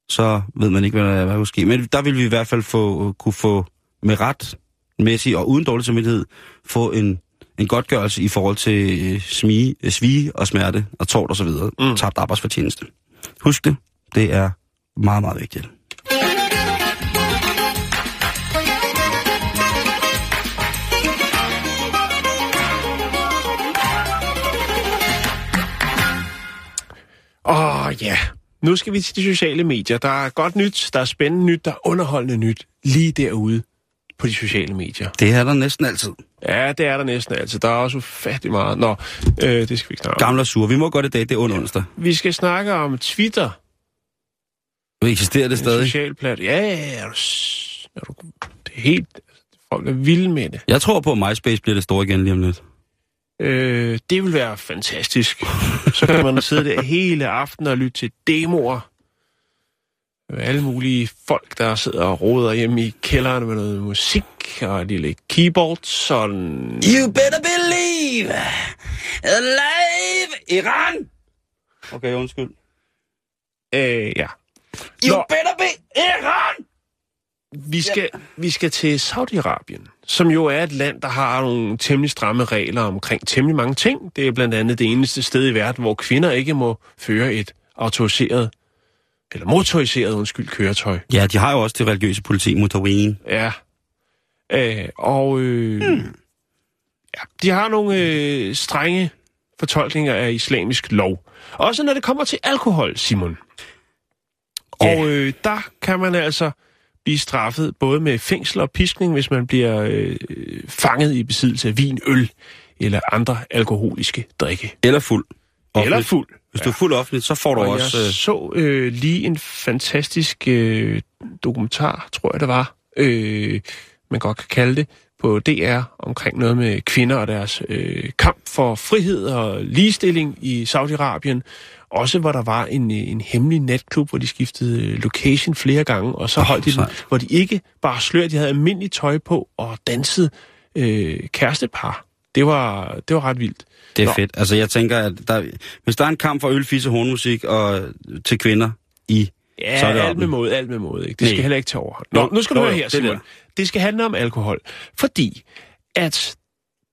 så ved man ikke, hvad der, kunne ske. Men der vil vi i hvert fald få, kunne få med ret mæssig og uden dårlig samvittighed, få en, en godtgørelse i forhold til øh, smige, øh, svige og smerte og tårt og så videre. Mm. Tabt arbejdsfortjeneste. Husk det. Det er meget, meget vigtigt. Ja, nu skal vi til de sociale medier. Der er godt nyt, der er spændende nyt, der er underholdende nyt lige derude på de sociale medier. Det er der næsten altid. Ja, det er der næsten altid. Der er også ufattelig meget. Nå, øh, det skal vi ikke snakke om. Gamle og sure. Vi må godt i dag, det er under onsdag. Vi skal snakke om Twitter. Eksisterer det stadig? Social plat. Ja, ja, ja. Er du, er du, det er helt... Folk er vilde med det. Jeg tror på, at MySpace bliver det store igen lige om lidt. Øh, det vil være fantastisk. Så kan man sidde der hele aftenen og lytte til demoer. Alle mulige folk, der sidder og roder hjemme i kælderen med noget musik og et lille keyboard. Sådan... You better believe alive Iran! Okay, undskyld. Øh, ja. You Nå. better be Iran! Vi skal, vi skal til Saudi-Arabien, som jo er et land, der har nogle temmelig stramme regler omkring temmelig mange ting. Det er blandt andet det eneste sted i verden, hvor kvinder ikke må føre et autoriseret, eller motoriseret, undskyld, køretøj. Ja, de har jo også det religiøse politi, Mutawin. Ja. Øh, og øh, hmm. ja, de har nogle øh, strenge fortolkninger af islamisk lov. Også når det kommer til alkohol, Simon. Ja. Og øh, der kan man altså blive straffet både med fængsel og piskning, hvis man bliver øh, fanget i besiddelse af vin, øl eller andre alkoholiske drikke. Eller fuld. Eller Offentligt. fuld. Hvis du er fuld offentligt, så får du Og også... jeg Øh, så øh, lige en fantastisk øh, dokumentar, tror jeg det var, øh, man godt kan kalde det, på DR omkring noget med kvinder og deres øh, kamp for frihed og ligestilling i Saudi-Arabien. Også hvor der var en, øh, en hemmelig natklub, hvor de skiftede øh, location flere gange, og så holdt de den, hvor de ikke bare slør, de havde almindeligt tøj på og dansede øh, kærestepar. Det var, det var ret vildt. Det er Nå. fedt. Altså, jeg tænker, at der, hvis der er en kamp for øl, fisse, hornmusik og til kvinder i... Ja, Så er det alt med måde, alt med måde. Ikke? Det skal Nej. heller ikke tage overhånd. Nå, nu skal du høre her, er Simon. det. Det skal handle om alkohol. Fordi at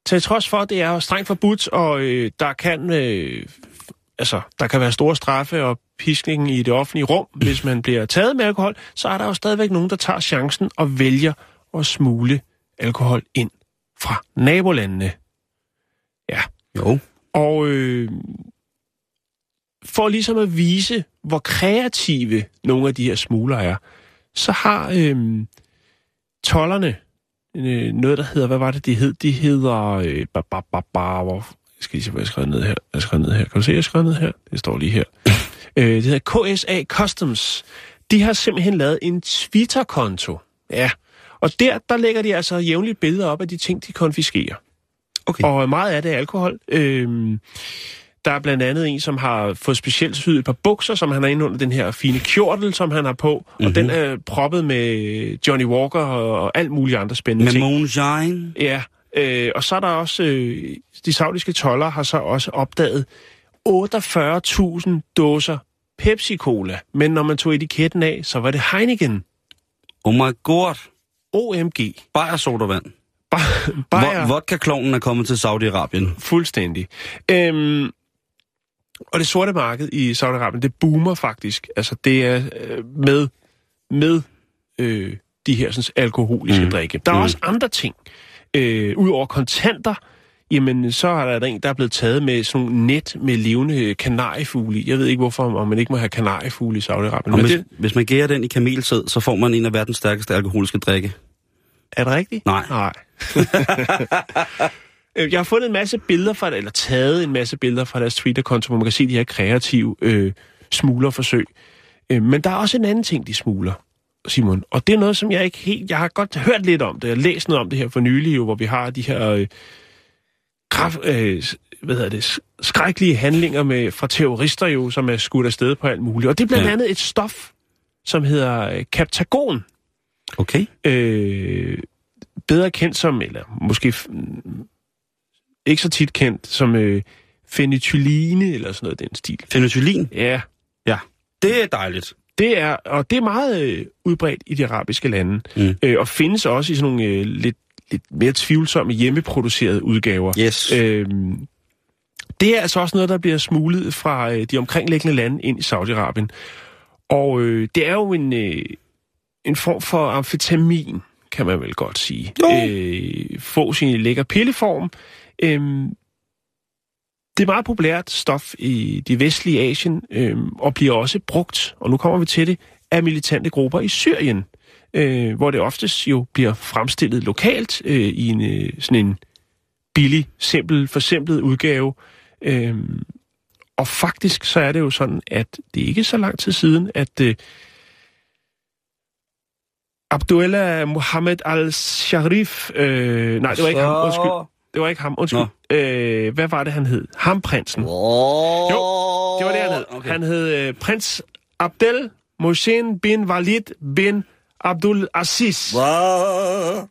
til trods for, at det er strengt forbudt, og øh, der kan øh, altså, der kan være store straffe og piskning i det offentlige rum, hvis man bliver taget med alkohol, så er der jo stadigvæk nogen, der tager chancen og vælger at smule alkohol ind fra nabolandene. Ja, Jo. og øh, for ligesom at vise, hvor kreative nogle af de her smugler er, så har øh, tollerne øh, noget, der hedder, hvad var det, de hed? De hedder, øh, ba, ba, ba, ba, hvor, skal lige se, hvad jeg skrev ned her. Jeg har skrevet ned her. Kan du se, jeg har skrevet ned her? Det står lige her. øh, det hedder KSA Customs. De har simpelthen lavet en Twitter-konto. Ja, og der, der lægger de altså jævnligt billeder op af de ting, de konfiskerer. Okay. Og meget af det er alkohol. Øhm, der er blandt andet en, som har fået specielt syet et par bukser, som han har inde under den her fine kjortel, som han har på. Mm-hmm. Mhm. Og den er proppet med Johnny Walker og, og alt muligt andre spændende Med ting. moonshine. Ja, øh, og så er der også, øh, de saudiske toller har så også opdaget 48.000 dåser Pepsi-Cola. Men når man tog etiketten af, så var det Heineken. Oh my god. OMG. Bayer sodavand. Vo- Vodka-klonen er kommet til Saudi-Arabien. Fuldstændig. Øhm, og det sorte marked i Saudi-Arabien, det boomer faktisk. Altså, det er øh, med, med øh, de her sådan, alkoholiske mm. drikke. Der er Mm. også andre ting. Øh, Udover kontanter, jamen, så er der en, der er blevet taget med sådan nogle net med levende kanariefugle i. Jeg ved ikke, hvorfor om man ikke må have kanariefugle i Saudi-Arabien. Men hvis, det, hvis man gærer den i kamelsæd, så får man en af verdens stærkeste alkoholiske drikke. er det rigtigt? Nej. Nej. Øh, Jeg har fundet en masse billeder fra, eller taget en masse billeder fra deres Twitter-konto, hvor man kan se de her kreative øh, smuglerforsøg. Øh, men der er også en anden ting, de smugler, Simon. Og det er noget, som jeg ikke helt... Jeg har godt hørt lidt om det. Jeg har læst noget om det her for nylig, jo, hvor vi har de her øh, kraf, øh, hvad hedder det, skrækkelige handlinger med, fra terrorister, jo, som er skudt afsted på alt muligt. Og det er blandt Ja. andet et stof, som hedder øh, Captagon Okay. øh, bedre kendt som, eller måske ikke så tit kendt som øh, fenethyline eller sådan noget den stil. Phenethylen. Ja, Det er dejligt. Det er, og det er meget øh, udbredt i de arabiske lande, Mm. øh, og findes også i sådan nogle øh, lidt, lidt mere tvivlsomme hjemmeproducerede udgaver. Yes. Øhm, det er altså også noget, der bliver smuglet fra øh, de omkringliggende lande ind i Saudi-Arabien. Og øh, det er jo en, øh, en form for amfetamin, kan man vel godt sige. Jo. Øh, få sin lækker pilleform. Øhm, det er meget populært stof i de vestlige Asien, øhm, og bliver også brugt, og nu kommer vi til det, af militante grupper i Syrien, øh, hvor det oftest jo bliver fremstillet lokalt øh, i en, øh, sådan en billig, simpel, forsimplet udgave. Øhm, og faktisk så er det jo sådan, at det er ikke så lang tid siden, at øh, Abdullah Mohammed al-Sharif, øh, nej, det var ikke ham, undskyld, det var ikke ham, undskyld. Øh, hvad var det, han hed? Ham prinsen. Oh. Jo, det var det, han hed. Okay. Han hed øh, prins Abdel Mohsen bin Walid bin Abdul Aziz. Wow.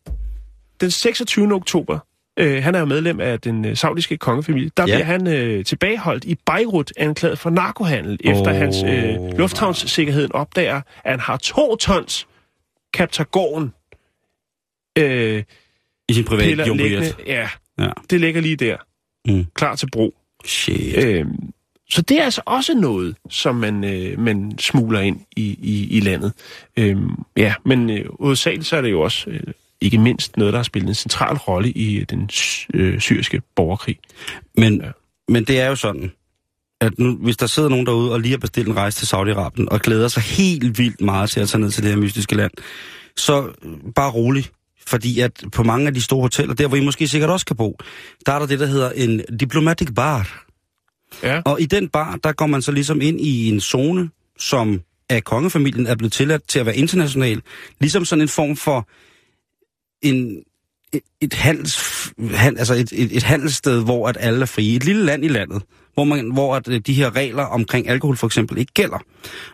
Den 26. oktober, øh, han er jo medlem af den øh, saudiske kongefamilie, der Ja. bliver han øh, tilbageholdt i Beirut, anklaget for narkohandel, efter Åh, hans øh, lufthavnssikkerheden opdager, at han har to tons Captagon øh, I sin private liggende. Ja, Ja. det ligger lige der, Mm. klar til brug. Shit. Øh, så det er altså også noget, som man, øh, man smugler ind i, i, i landet. Øh, ja, men øh, hovedsageligt så er det jo også øh, ikke mindst noget, der har spillet en central rolle i den sy- øh, syriske borgerkrig. Men, Ja. men det er jo sådan, at nu, hvis der sidder nogen derude og lige har bestilt en rejse til Saudi-Arabien og glæder sig helt vildt meget til at tage ned til det her mystiske land, så øh, bare rolig. Fordi at på mange af de store hoteller, der hvor I måske sikkert også kan bo, der er der det, der hedder en diplomatic bar. Ja. Og i den bar, der går man så ligesom ind i en zone, som af kongefamilien er blevet tilladt til at være international. Ligesom sådan en form for en, et, et handels, han, altså et, et, et handelssted, hvor at alle er frie. Et lille land i landet, hvor, man, hvor at øh, de her regler omkring alkohol for eksempel ikke gælder.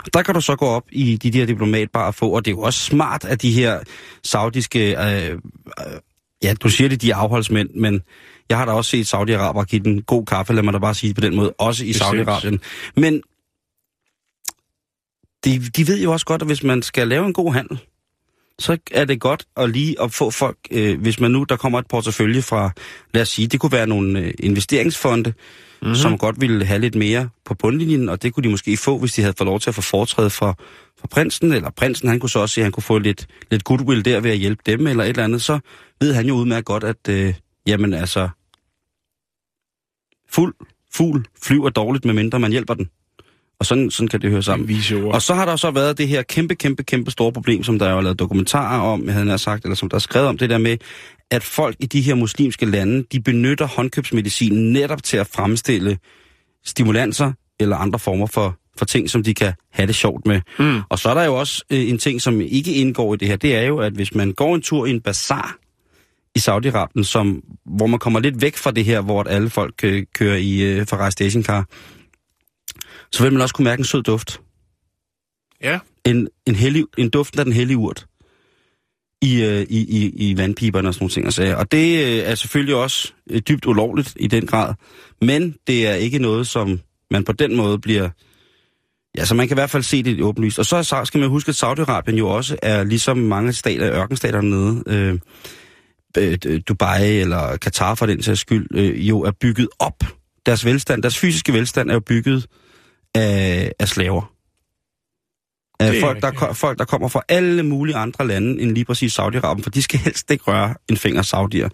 Og der kan du så gå op i de der diplomatbarer og få, og det er jo også smart, at de her saudiske, øh, øh, ja, du siger det, de er afholdsmænd, men jeg har da også set Saudi-Araber give den god kaffe, lad mig da bare sige på den måde, også i. Saudi-Arabien. Men de, de ved jo også godt, at hvis man skal lave en god handel, så er det godt at lige at få folk, øh, hvis man nu, der kommer et portefølje fra, lad os sige, det kunne være nogle øh, investeringsfonde, mm-hmm. som godt ville have lidt mere på bundlinjen, og det kunne de måske få, hvis de havde fået lov til at få foretræde for, for prinsen, eller prinsen, han kunne så også se, at han kunne få lidt, lidt goodwill der ved at hjælpe dem, eller et eller andet, så ved han jo udmærket godt, at, øh, jamen altså, fuld, fugl flyver dårligt, medmindre man hjælper den. Og sådan, sådan kan det høre sammen. Og så har der så været det her kæmpe, kæmpe, kæmpe store problem, som der er jo lavet dokumentarer om, jeg havde nær sagt, eller som der er skrevet om, det der med, at folk i de her muslimske lande, de benytter håndkøbsmedicin netop til at fremstille stimulanser eller andre former for, for ting, som de kan have det sjovt med. Mm. Og så er der jo også øh, en ting, som ikke indgår i det her, det er jo, at hvis man går en tur i en bazar i Saudi-Arabien, som, hvor man kommer lidt væk fra det her, hvor alle folk øh, kører i øh, Ferrari stationcar, så vil man også kunne mærke en sød duft. Ja. En, en, hellig, en duft af den hellige urt i, øh, i, i, i vandpiberne og sådan nogle ting. Og, sager. og det øh, er selvfølgelig også øh, dybt ulovligt i den grad, men det er ikke noget, som man på den måde bliver... Ja, så man kan i hvert fald se det åbenlyst. Og så skal man huske, at Saudi-Arabien jo også er ligesom mange stater, ørkenstater nede, øh, øh, Dubai eller Katar for den sags skyld, øh, jo er bygget op. Deres velstand, deres fysiske velstand er jo bygget af, af slaver. Af folk, der, folk, der kommer fra alle mulige andre lande end lige præcis Saudi-Arabien, for de skal helst ikke røre en finger saudier.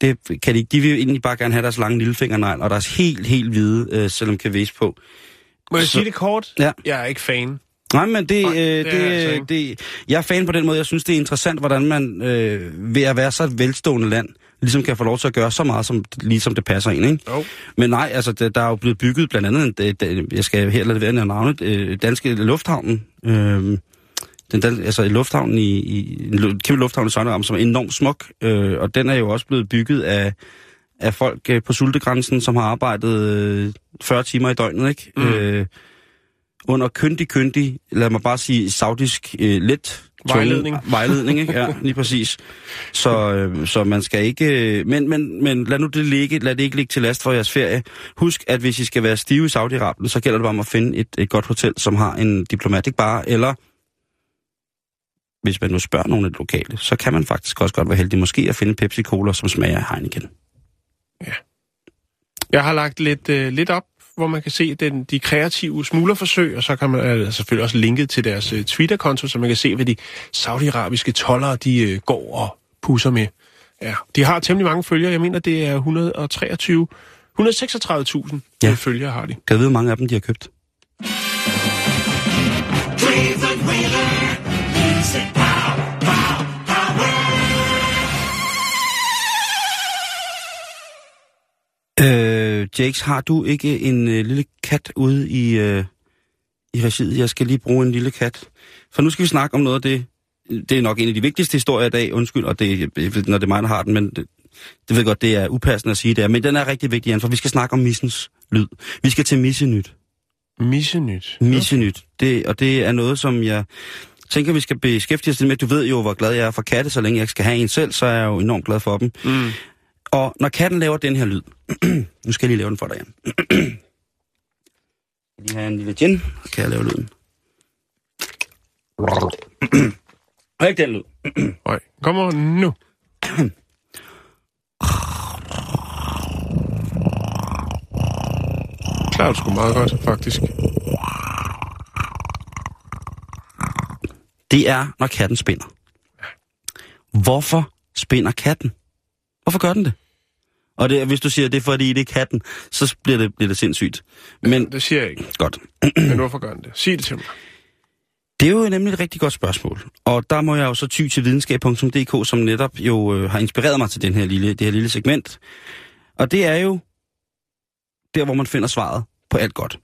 Det kan de ikke. De vil egentlig bare gerne have deres lange lillefingernegl, og deres helt, helt hvide, øh, selvom kan væse på. Må jeg Så- sige det kort? Ja. Jeg er ikke fan. Nej, men det, Nej, øh, det det, er jeg altså det, det, jeg er fan på den måde. Jeg synes, det er interessant, hvordan man øh, ved at være så et velstående land, ligesom kan få lov til at gøre så meget, som, ligesom det passer ind. Ikke? Jo. Men nej, altså, der, der er jo blevet bygget blandt andet, en, det- det- jeg skal her lade være med navnet, øh, danske lufthavnen. Øh, den dan, altså i lufthavnen i, i en kæmpe lufthavn i Sønderram, som er enormt smuk, øh, og den er jo også blevet bygget af, af folk øh, på sultegrænsen, som har arbejdet øh, 40 timer i døgnet, ikke? Mm. Øh, under kyndig, kyndig, lad mig bare sige, saudisk øh, let tunge- Vejledning. Vejledning, ikke? Ja, lige præcis. Så, øh, så man skal ikke... øh, Men, men, men lad nu det ligge, lad det ikke ligge til last for jeres ferie. Husk, at hvis I skal være stive i Saudi-Arabien, så gælder det bare om at finde et, et godt hotel, som har en diplomatic bar, eller hvis man nu spørger nogen af de lokale, så kan man faktisk også godt være heldig måske at finde en Pepsi Cola, som smager af Heineken. Jeg har lagt lidt, øh, lidt op, hvor man kan se den, de kreative smuglerforsøg, og så kan man øh, selvfølgelig også linket til deres øh, Twitter-konto, så man kan se, hvad de saudiarabiske tollere, de øh, går og pusser med. Ja, de har temmelig mange følgere. Jeg mener, det er 123, 136.000 Ja. følgere har de. Kan du vide, hvor mange af dem de har købt? Øh, Jakes, har du ikke en øh, lille kat ude i, øh, i regiet? Jeg skal lige bruge en lille kat. For nu skal vi snakke om noget af det. Det er nok en af de vigtigste historier i dag, undskyld, og det, jeg ved, når det er mig, der har den, men det, det ved godt, det er upassende at sige det er. Men den er rigtig vigtig, Jan, for vi skal snakke om missens lyd. Vi skal til missenyt. Missenyt. Missenyt. Det, og det er noget, som jeg tænker, vi skal beskæftige os lidt med. Du ved jo, hvor glad jeg er for katte, så længe jeg ikke skal have en selv, så er jeg jo enormt glad for dem. Mm. Og når katten laver den her lyd, nu skal jeg lige lave den for dig, Jan. Jeg lige have en lille gin, så kan jeg lave lyden. Og ikke den lyd. Nej, kommer nu. Klarer du sgu meget godt, faktisk. Det er, når katten spinder. Hvorfor spinder katten? Hvorfor gør den det? Og det, hvis du siger, det er fordi, det er katten, så bliver det, bliver det sindssygt. Men Det siger jeg ikke. godt. Men hvorfor gør den det? Sig det til mig. Det er jo nemlig et rigtig godt spørgsmål. Og der må jeg jo så ty til videnskab.dk, som netop jo øh, har inspireret mig til den her lille, det her lille segment. Og det er jo der, hvor man finder svaret på alt godt.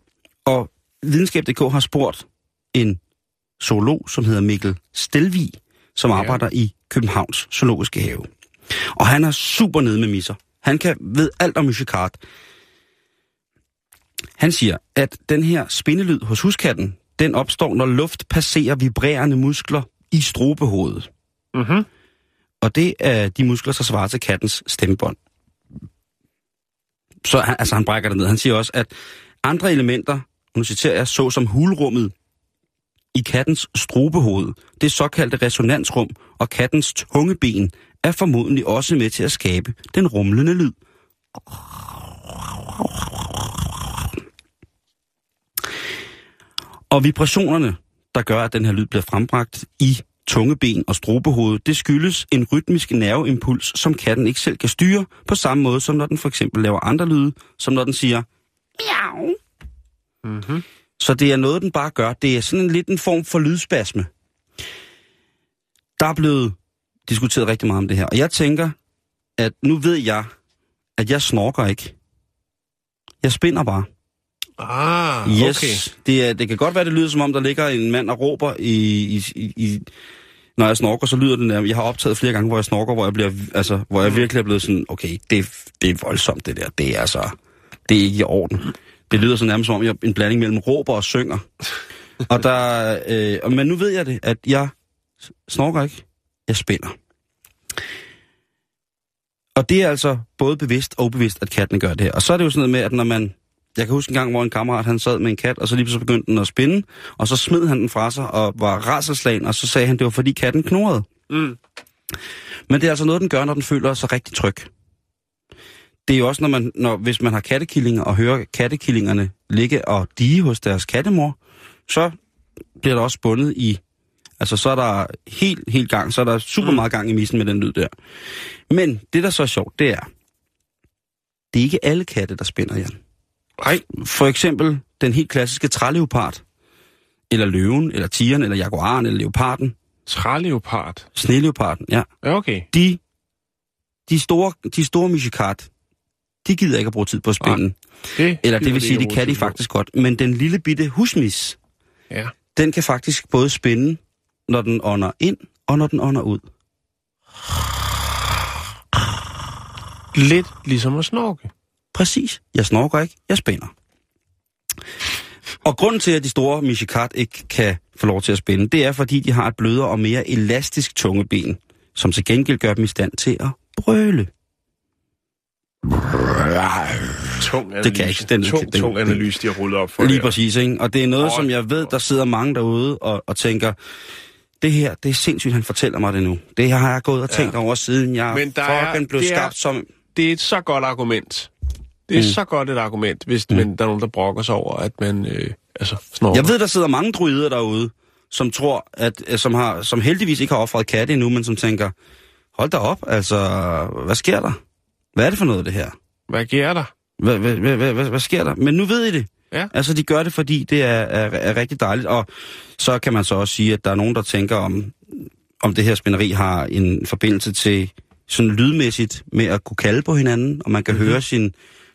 Og videnskab.dk har spurgt en zoolog, som hedder Mikkel Stelvig, som Ja. arbejder i Københavns Zoologiske Have. Og han er super nede med misser. Han kan ved alt om musikart. Han siger, at den her spindelyd hos huskatten, den opstår, når luft passerer vibrerende muskler i strobehovedet. Mhm. Og det er de muskler, der svarer til kattens stemmebånd. Så han, altså, han brækker det ned. Han siger også, at andre elementer, nu citerer jeg, så som hulrummet i kattens strobehoved, det såkaldte resonansrum og kattens tungeben, er formodentlig også med til at skabe den rumlende lyd. Og vibrationerne, der gør, at den her lyd bliver frembragt i tungeben og strobehovedet, det skyldes en rytmisk nerveimpuls, som katten ikke selv kan styre, på samme måde som når den for eksempel laver andre lyde, som når den siger miau. Mhm. Så det er noget, den bare gør. Det er sådan en lidt en form for lydspasme. Der er blevet diskuteret rigtig meget om det her, og jeg tænker, at nu ved jeg, at jeg snorker ikke. Jeg spinder bare. Ah, Yes, okay. det, er, det kan godt være, det lyder som om, der ligger en mand og råber i, i, i, når jeg snorker, så lyder den der. Jeg har optaget flere gange, hvor jeg snorker, hvor jeg, bliver, altså, hvor jeg virkelig er blevet sådan, okay, det, det er voldsomt det der. Det er altså, det er ikke i orden. Det lyder så nærmest som om, jeg en blanding mellem råber og synger. og der, øh, men nu ved jeg det, at jeg snorker ikke. Jeg spænder. Og det er altså både bevidst og ubevidst, at katten gør det her. Og så er det jo sådan noget med, at når man... Jeg kan huske en gang, hvor en kammerat han sad med en kat, og så lige pludselig begyndte den at spinde, og så smed han den fra sig og var raselslagen, og så sagde han, det var fordi katten knurrede. Mm. Men det er altså noget, den gør, når den føler sig rigtig tryg. Det er jo også, når man, når, hvis man har kattekillinger og hører kattekillingerne ligge og dige hos deres kattemor, så bliver der også bundet i... Altså, så er der helt, helt gang, så er der super meget gang i missen med den lyd der. Men det, der så er sjovt, det er, det er ikke alle katte, der spænder, Jan. Nej. For eksempel den helt klassiske træleopard, eller løven, eller tigeren, eller jaguaren, eller leoparden, Træleopard. sneleoparden, ja. Ja, okay. de, de store, de store musikat, de gider ikke at bruge tid på at spænde. Det Eller det vil sige, det kan de faktisk godt. Men den lille bitte husmis, Ja. den kan faktisk både spænde, når den ånder ind, og når den ånder ud. Lidt ligesom at snorke. Præcis. Jeg snorker ikke, jeg spænder. Og grunden til, at de store mishikat ikke kan få lov til at spænde, det er, fordi de har et blødere og mere elastisk tungeben, som til gengæld gør dem i stand til at brøle. Tung analyse. Det kan ikke. Den- tung, den- tung den- analyse, de har rullet op for Lige jer. præcis, ikke? Og det er noget, som jeg ved, der sidder mange derude og, og tænker, det her, det er sindssygt, han fortæller mig det nu. Det her har jeg gået og tænkt ja. over, siden jeg Men der er- fucking blev er- skabt som... Det er et så godt argument. Det er Mm. så godt et argument, hvis mm. men der er nogen, der brokker sig over, at man øh, altså, snorker. Jeg ved, der sidder mange druider derude, som tror, at, øh, som, har, som heldigvis ikke har offret katte endnu, men som tænker, hold da op, altså, hvad sker der? Hvad er det for noget, det her? Hvad giver der? Hvad, hvad, hvad, hvad, hvad, hvad sker der? Men nu ved I det. Ja. Altså, de gør det, fordi det er, er, er rigtig dejligt. Og så kan man så også sige, at der er nogen, der tænker om, om det her spænderi har en forbindelse til sådan lydmæssigt med at kunne kalde på hinanden, og man kan mm-hmm. høre sin...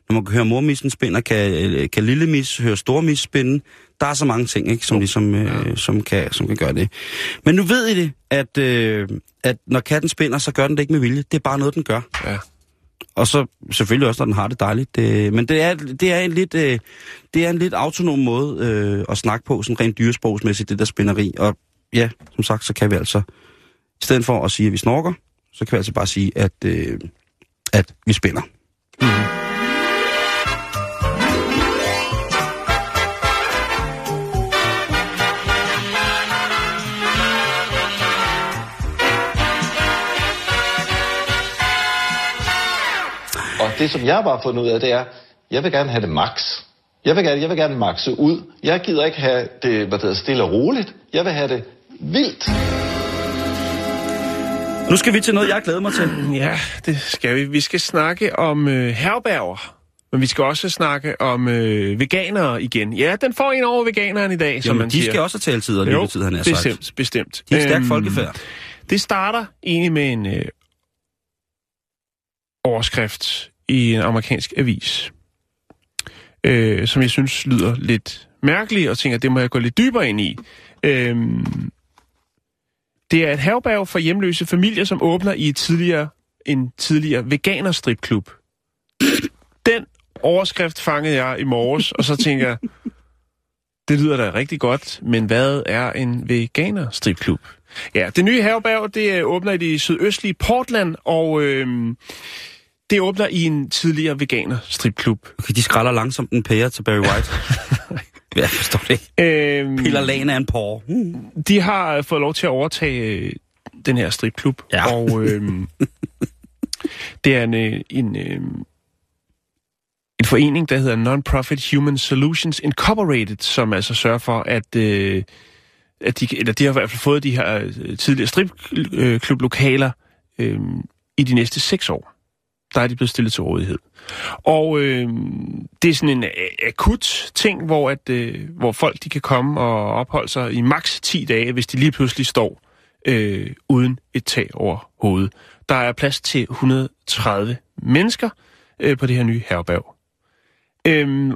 Når man kan høre mormissen spinde, kan, øh, kan lille mis høre store mis spinde. Der er så mange ting, ikke, som, ligesom, øh, som, kan, som kan gøre det. Men nu ved I det, at, øh, at når katten spinder, så gør den det ikke med vilje. Det er bare noget, den gør. Ja. Og så selvfølgelig også, når den har det dejligt. Det, men det er, det er en lidt, øh, det er en lidt autonom måde øh, at snakke på, sådan rent dyresprogsmæssigt, det der spænderi. Og ja, som sagt, så kan vi altså, i stedet for at sige, at vi snorker, så kan vi altså bare sige, at, øh, at vi spænder. Og det, som jeg bare har fundet ud af, det er, jeg vil gerne have det max. Jeg vil gerne, jeg vil gerne maxe ud. Jeg gider ikke have det, hvad det hedder, stille og roligt. Jeg vil have det vildt. Nu skal vi til noget, jeg glæder mig til. ja, det skal vi. Vi skal snakke om øh, herberger. Men vi skal også snakke om øh, veganere igen. Ja, den får en over veganeren i dag, som Jamen, man de siger. skal også have taletid og lyttetid, han har sagt. bestemt, bestemt. De er stærk Øhm, folkefærd. Det starter egentlig med en øh, overskrift i en amerikansk avis, øh, som jeg synes lyder lidt mærkelig, og tænker, det må jeg gå lidt dybere ind i. Øh, det er et herberg for hjemløse familier, som åbner i et tidligere en tidligere veganerstripklub. Den overskrift fangede jeg i morges, og så tænker jeg, det lyder da rigtig godt, men hvad er en veganerstripklub? Ja, det nye herberg, det øh, åbner i det sydøstlige Portland, og øh, det åbner i en tidligere veganerstripklub. Okay, de skralder langsomt en pære til Barry White. jeg forstår det ikke. Øh, Piller lagen af en porre. Mm. de har fået lov til at overtage øh, den her stripklub, Ja. og øh, det er en, øh, en, øh, en forening, der hedder Non-Profit Human Solutions Incorporated, som altså sørger for, at, øh, at de, eller de har i hvert fald fået de her øh, tidligere stripklublokaler øh, i de næste seks år. Der er de blevet stillet til rådighed. Og øh, det er sådan en akut ting, hvor, at, øh, hvor folk de kan komme og opholde sig i maks 10 dage, hvis de lige pludselig står øh, uden et tag over hovedet. Der er plads til 130 mennesker øh, på det her nye herberg. Øhm,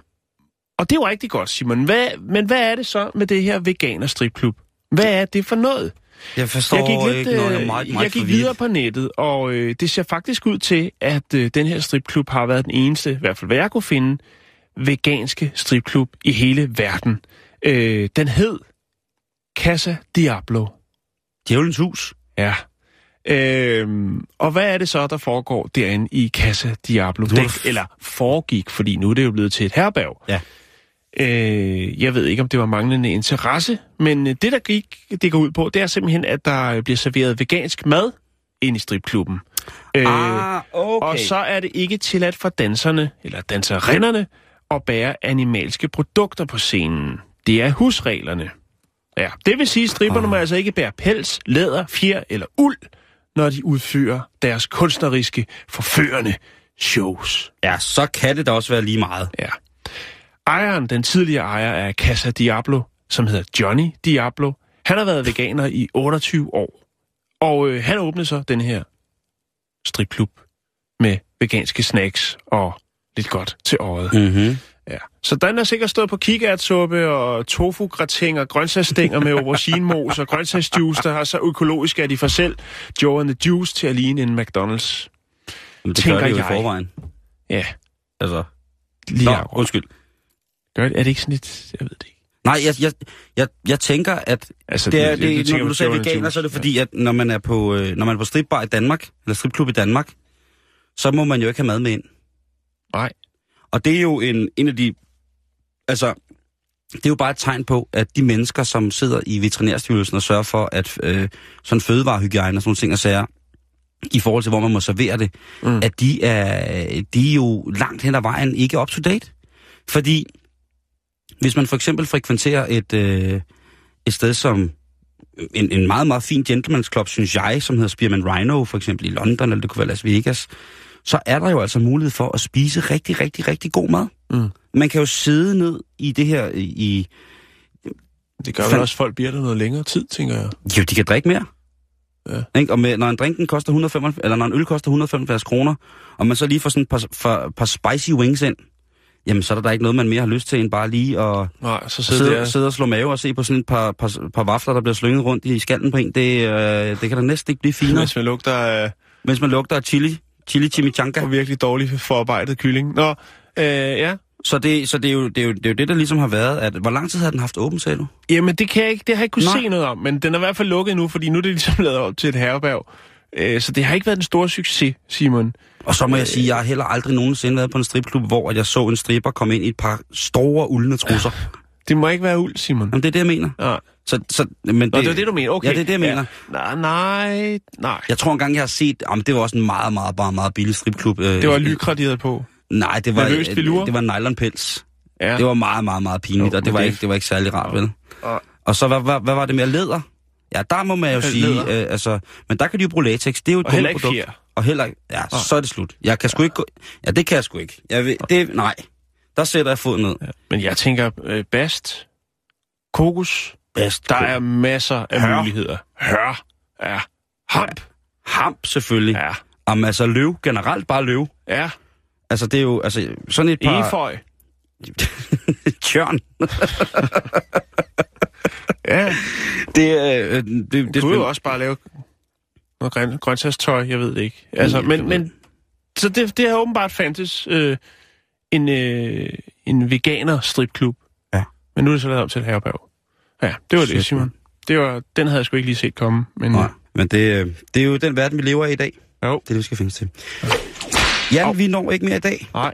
og det er jo rigtig godt, Simon. Hvad, men hvad er det så med det her veganer-stripklub? Hvad er det for noget? Jeg forstår jeg gik, lidt, ikke noget. Jeg øh, meget, meget jeg gik videre på nettet, og øh, det ser faktisk ud til, at øh, den her stripklub har været den eneste, i hvert fald hvad jeg kunne finde, veganske stripklub i hele verden. Øh, den hed Casa Diablo. Djævelens hus. Ja. Øhm, og hvad er det så, der foregår derinde i Casa Diablo? Den, eller foregik, fordi nu er det jo blevet til et herberg. Ja. Øh, jeg ved ikke, om det var manglende interesse, men øh, det, der gik, det går ud på, det er simpelthen, at der bliver serveret vegansk mad ind i stripklubben. Øh, ah, okay. Og så er det ikke tilladt for danserne, eller danserinderne, at bære animalske produkter på scenen. Det er husreglerne. Ja, det vil sige, at stripperne må altså ikke bære pels, læder, fjer eller uld, når de udfører deres kunstneriske, forførende shows. Ja, så kan det da også være lige meget. Ja. Ejeren, den tidligere ejer af Casa Diablo, som hedder Johnny Diablo, han har været veganer i 28 år. Og øh, han åbnede så den her stripklub med veganske snacks og lidt godt til øjet. Mm-hmm. Ja. Så den har sikkert stået på kikærtsuppe og tofu og grøntsagsstænger med auberginemos og grøntsagsjuice, der har så økologisk, at de får selv Joe and the Juice til at ligne en McDonald's. Men det Tænker gør det jo jeg. i forvejen. Ja, Altså, lige Nå, akkurat. undskyld. Gør det? Er det ikke sådan lidt... Jeg ved det ikke. Nej, jeg, jeg, jeg, jeg tænker, at Altså, det er, det, du tænker når du siger veganer, så er det fordi, at når man er på, øh, når man er på stripbar i Danmark, eller stripklub i Danmark, så må man jo ikke have mad med ind. Nej. Og det er jo en, en af de... Altså, det er jo bare et tegn på, at de mennesker, som sidder i veterinærstyrelsen og sørger for, at øh, sådan fødevarehygiejne og sådan nogle ting og sager, i forhold til, hvor man må servere det, mm. at de er, de er jo langt hen ad vejen ikke up to date. Fordi hvis man for eksempel frekventerer et, øh, et sted som en, en meget, meget fin gentleman's club, synes jeg, som hedder Spearman Rhino, for eksempel i London, eller det kunne være Las Vegas, så er der jo altså mulighed for at spise rigtig, rigtig, rigtig god mad. Mm. Man kan jo sidde ned i det her, i, Det gør vel også, at folk bliver der noget længere tid, tænker jeg. jo, de kan drikke mere. Ja. Ikke? Og med, når en drink den koster 175, eller når en øl koster 175 kroner, og man så lige får sådan et par, par, par spicy wings ind, jamen så er der ikke noget, man mere har lyst til, end bare lige at Nej, så sidder sidde, der... sidde og slå mave og se på sådan et par, par, par vafler, der bliver slynget rundt i skallen på en. Det, øh, det kan da næsten ikke blive finere, Hvis man lugter af mens man lugter af chili, chili chimichanga. af virkelig dårligt forarbejdet kylling. Nå, øh, ja. Så, det, så det, er jo, det, er jo, det er jo det, der ligesom har været, at hvor lang tid har den haft åben, sagde du? Jamen, det kan jeg ikke, det har jeg ikke kunne Nej. se noget om, men den er i hvert fald lukket nu, fordi nu er det ligesom lavet op til et herberg. Øh, så det har ikke været den store succes, Simon. Og så må jeg sige, jeg har heller aldrig nogensinde været på en stripklub, hvor at jeg så en stripper komme ind i et par store uldne trusser. Det må ikke være uld, Simon. Jamen, det er det, jeg mener. Nej. Så, så, men det, Nå, det er det, du mener. Okay. Ja, det er det, jeg mener. Ja. Nej, nej, nej. Jeg tror engang, jeg har set... Jamen, det var også en meget, meget, meget, meget billig stripklub. Øh, Det var lykra, de havde på. Nej, det var, Nervøst velure? det var nylonpels. Ja. Det var meget, meget, meget pinligt, Jo, og det var, det- ikke, det var ikke særlig rart, vel? Nej. Og så, hvad, hvad, hvad var det med læder? Ja, der må man jo Ja, sige, læder. øh, altså... Men der kan de jo bruge latex, det er jo et Og heller ikke gummiprodukt. fjer. Og heller ikke... Ja, så er det slut. Jeg kan sgu ikke gå... Ja, det kan jeg sgu ikke. Jeg vil, det, nej, der sætter jeg foden ned. Ja. Men jeg tænker, øh, bast, kokos, Bedst. der er masser af Hør. muligheder. Hør. Ja. Hamp. Hamp, selvfølgelig. Ja. Ja. Jamen, altså løv, generelt bare løv. Ja. Altså, det er jo altså, sådan et par... Eføj. Tjørn. Ja. Det, øh, det, det, Du det kunne jo også bare lave noget grøn, grøntsagstøj, jeg ved det ikke. Altså, men, det- men så det, det har åbenbart fandtes øh, en, øh, en veganer stripklub. Ja. Men nu er det så lavet om til et herberg. Ja, det var det, Shit, Simon. Det var, den havde jeg sgu ikke lige set komme. Men, Nej, men det, øh, det er jo den verden, vi lever i i dag. Jo. Det er det, vi skal finde til. Jan, vi når ikke mere i dag. Nej.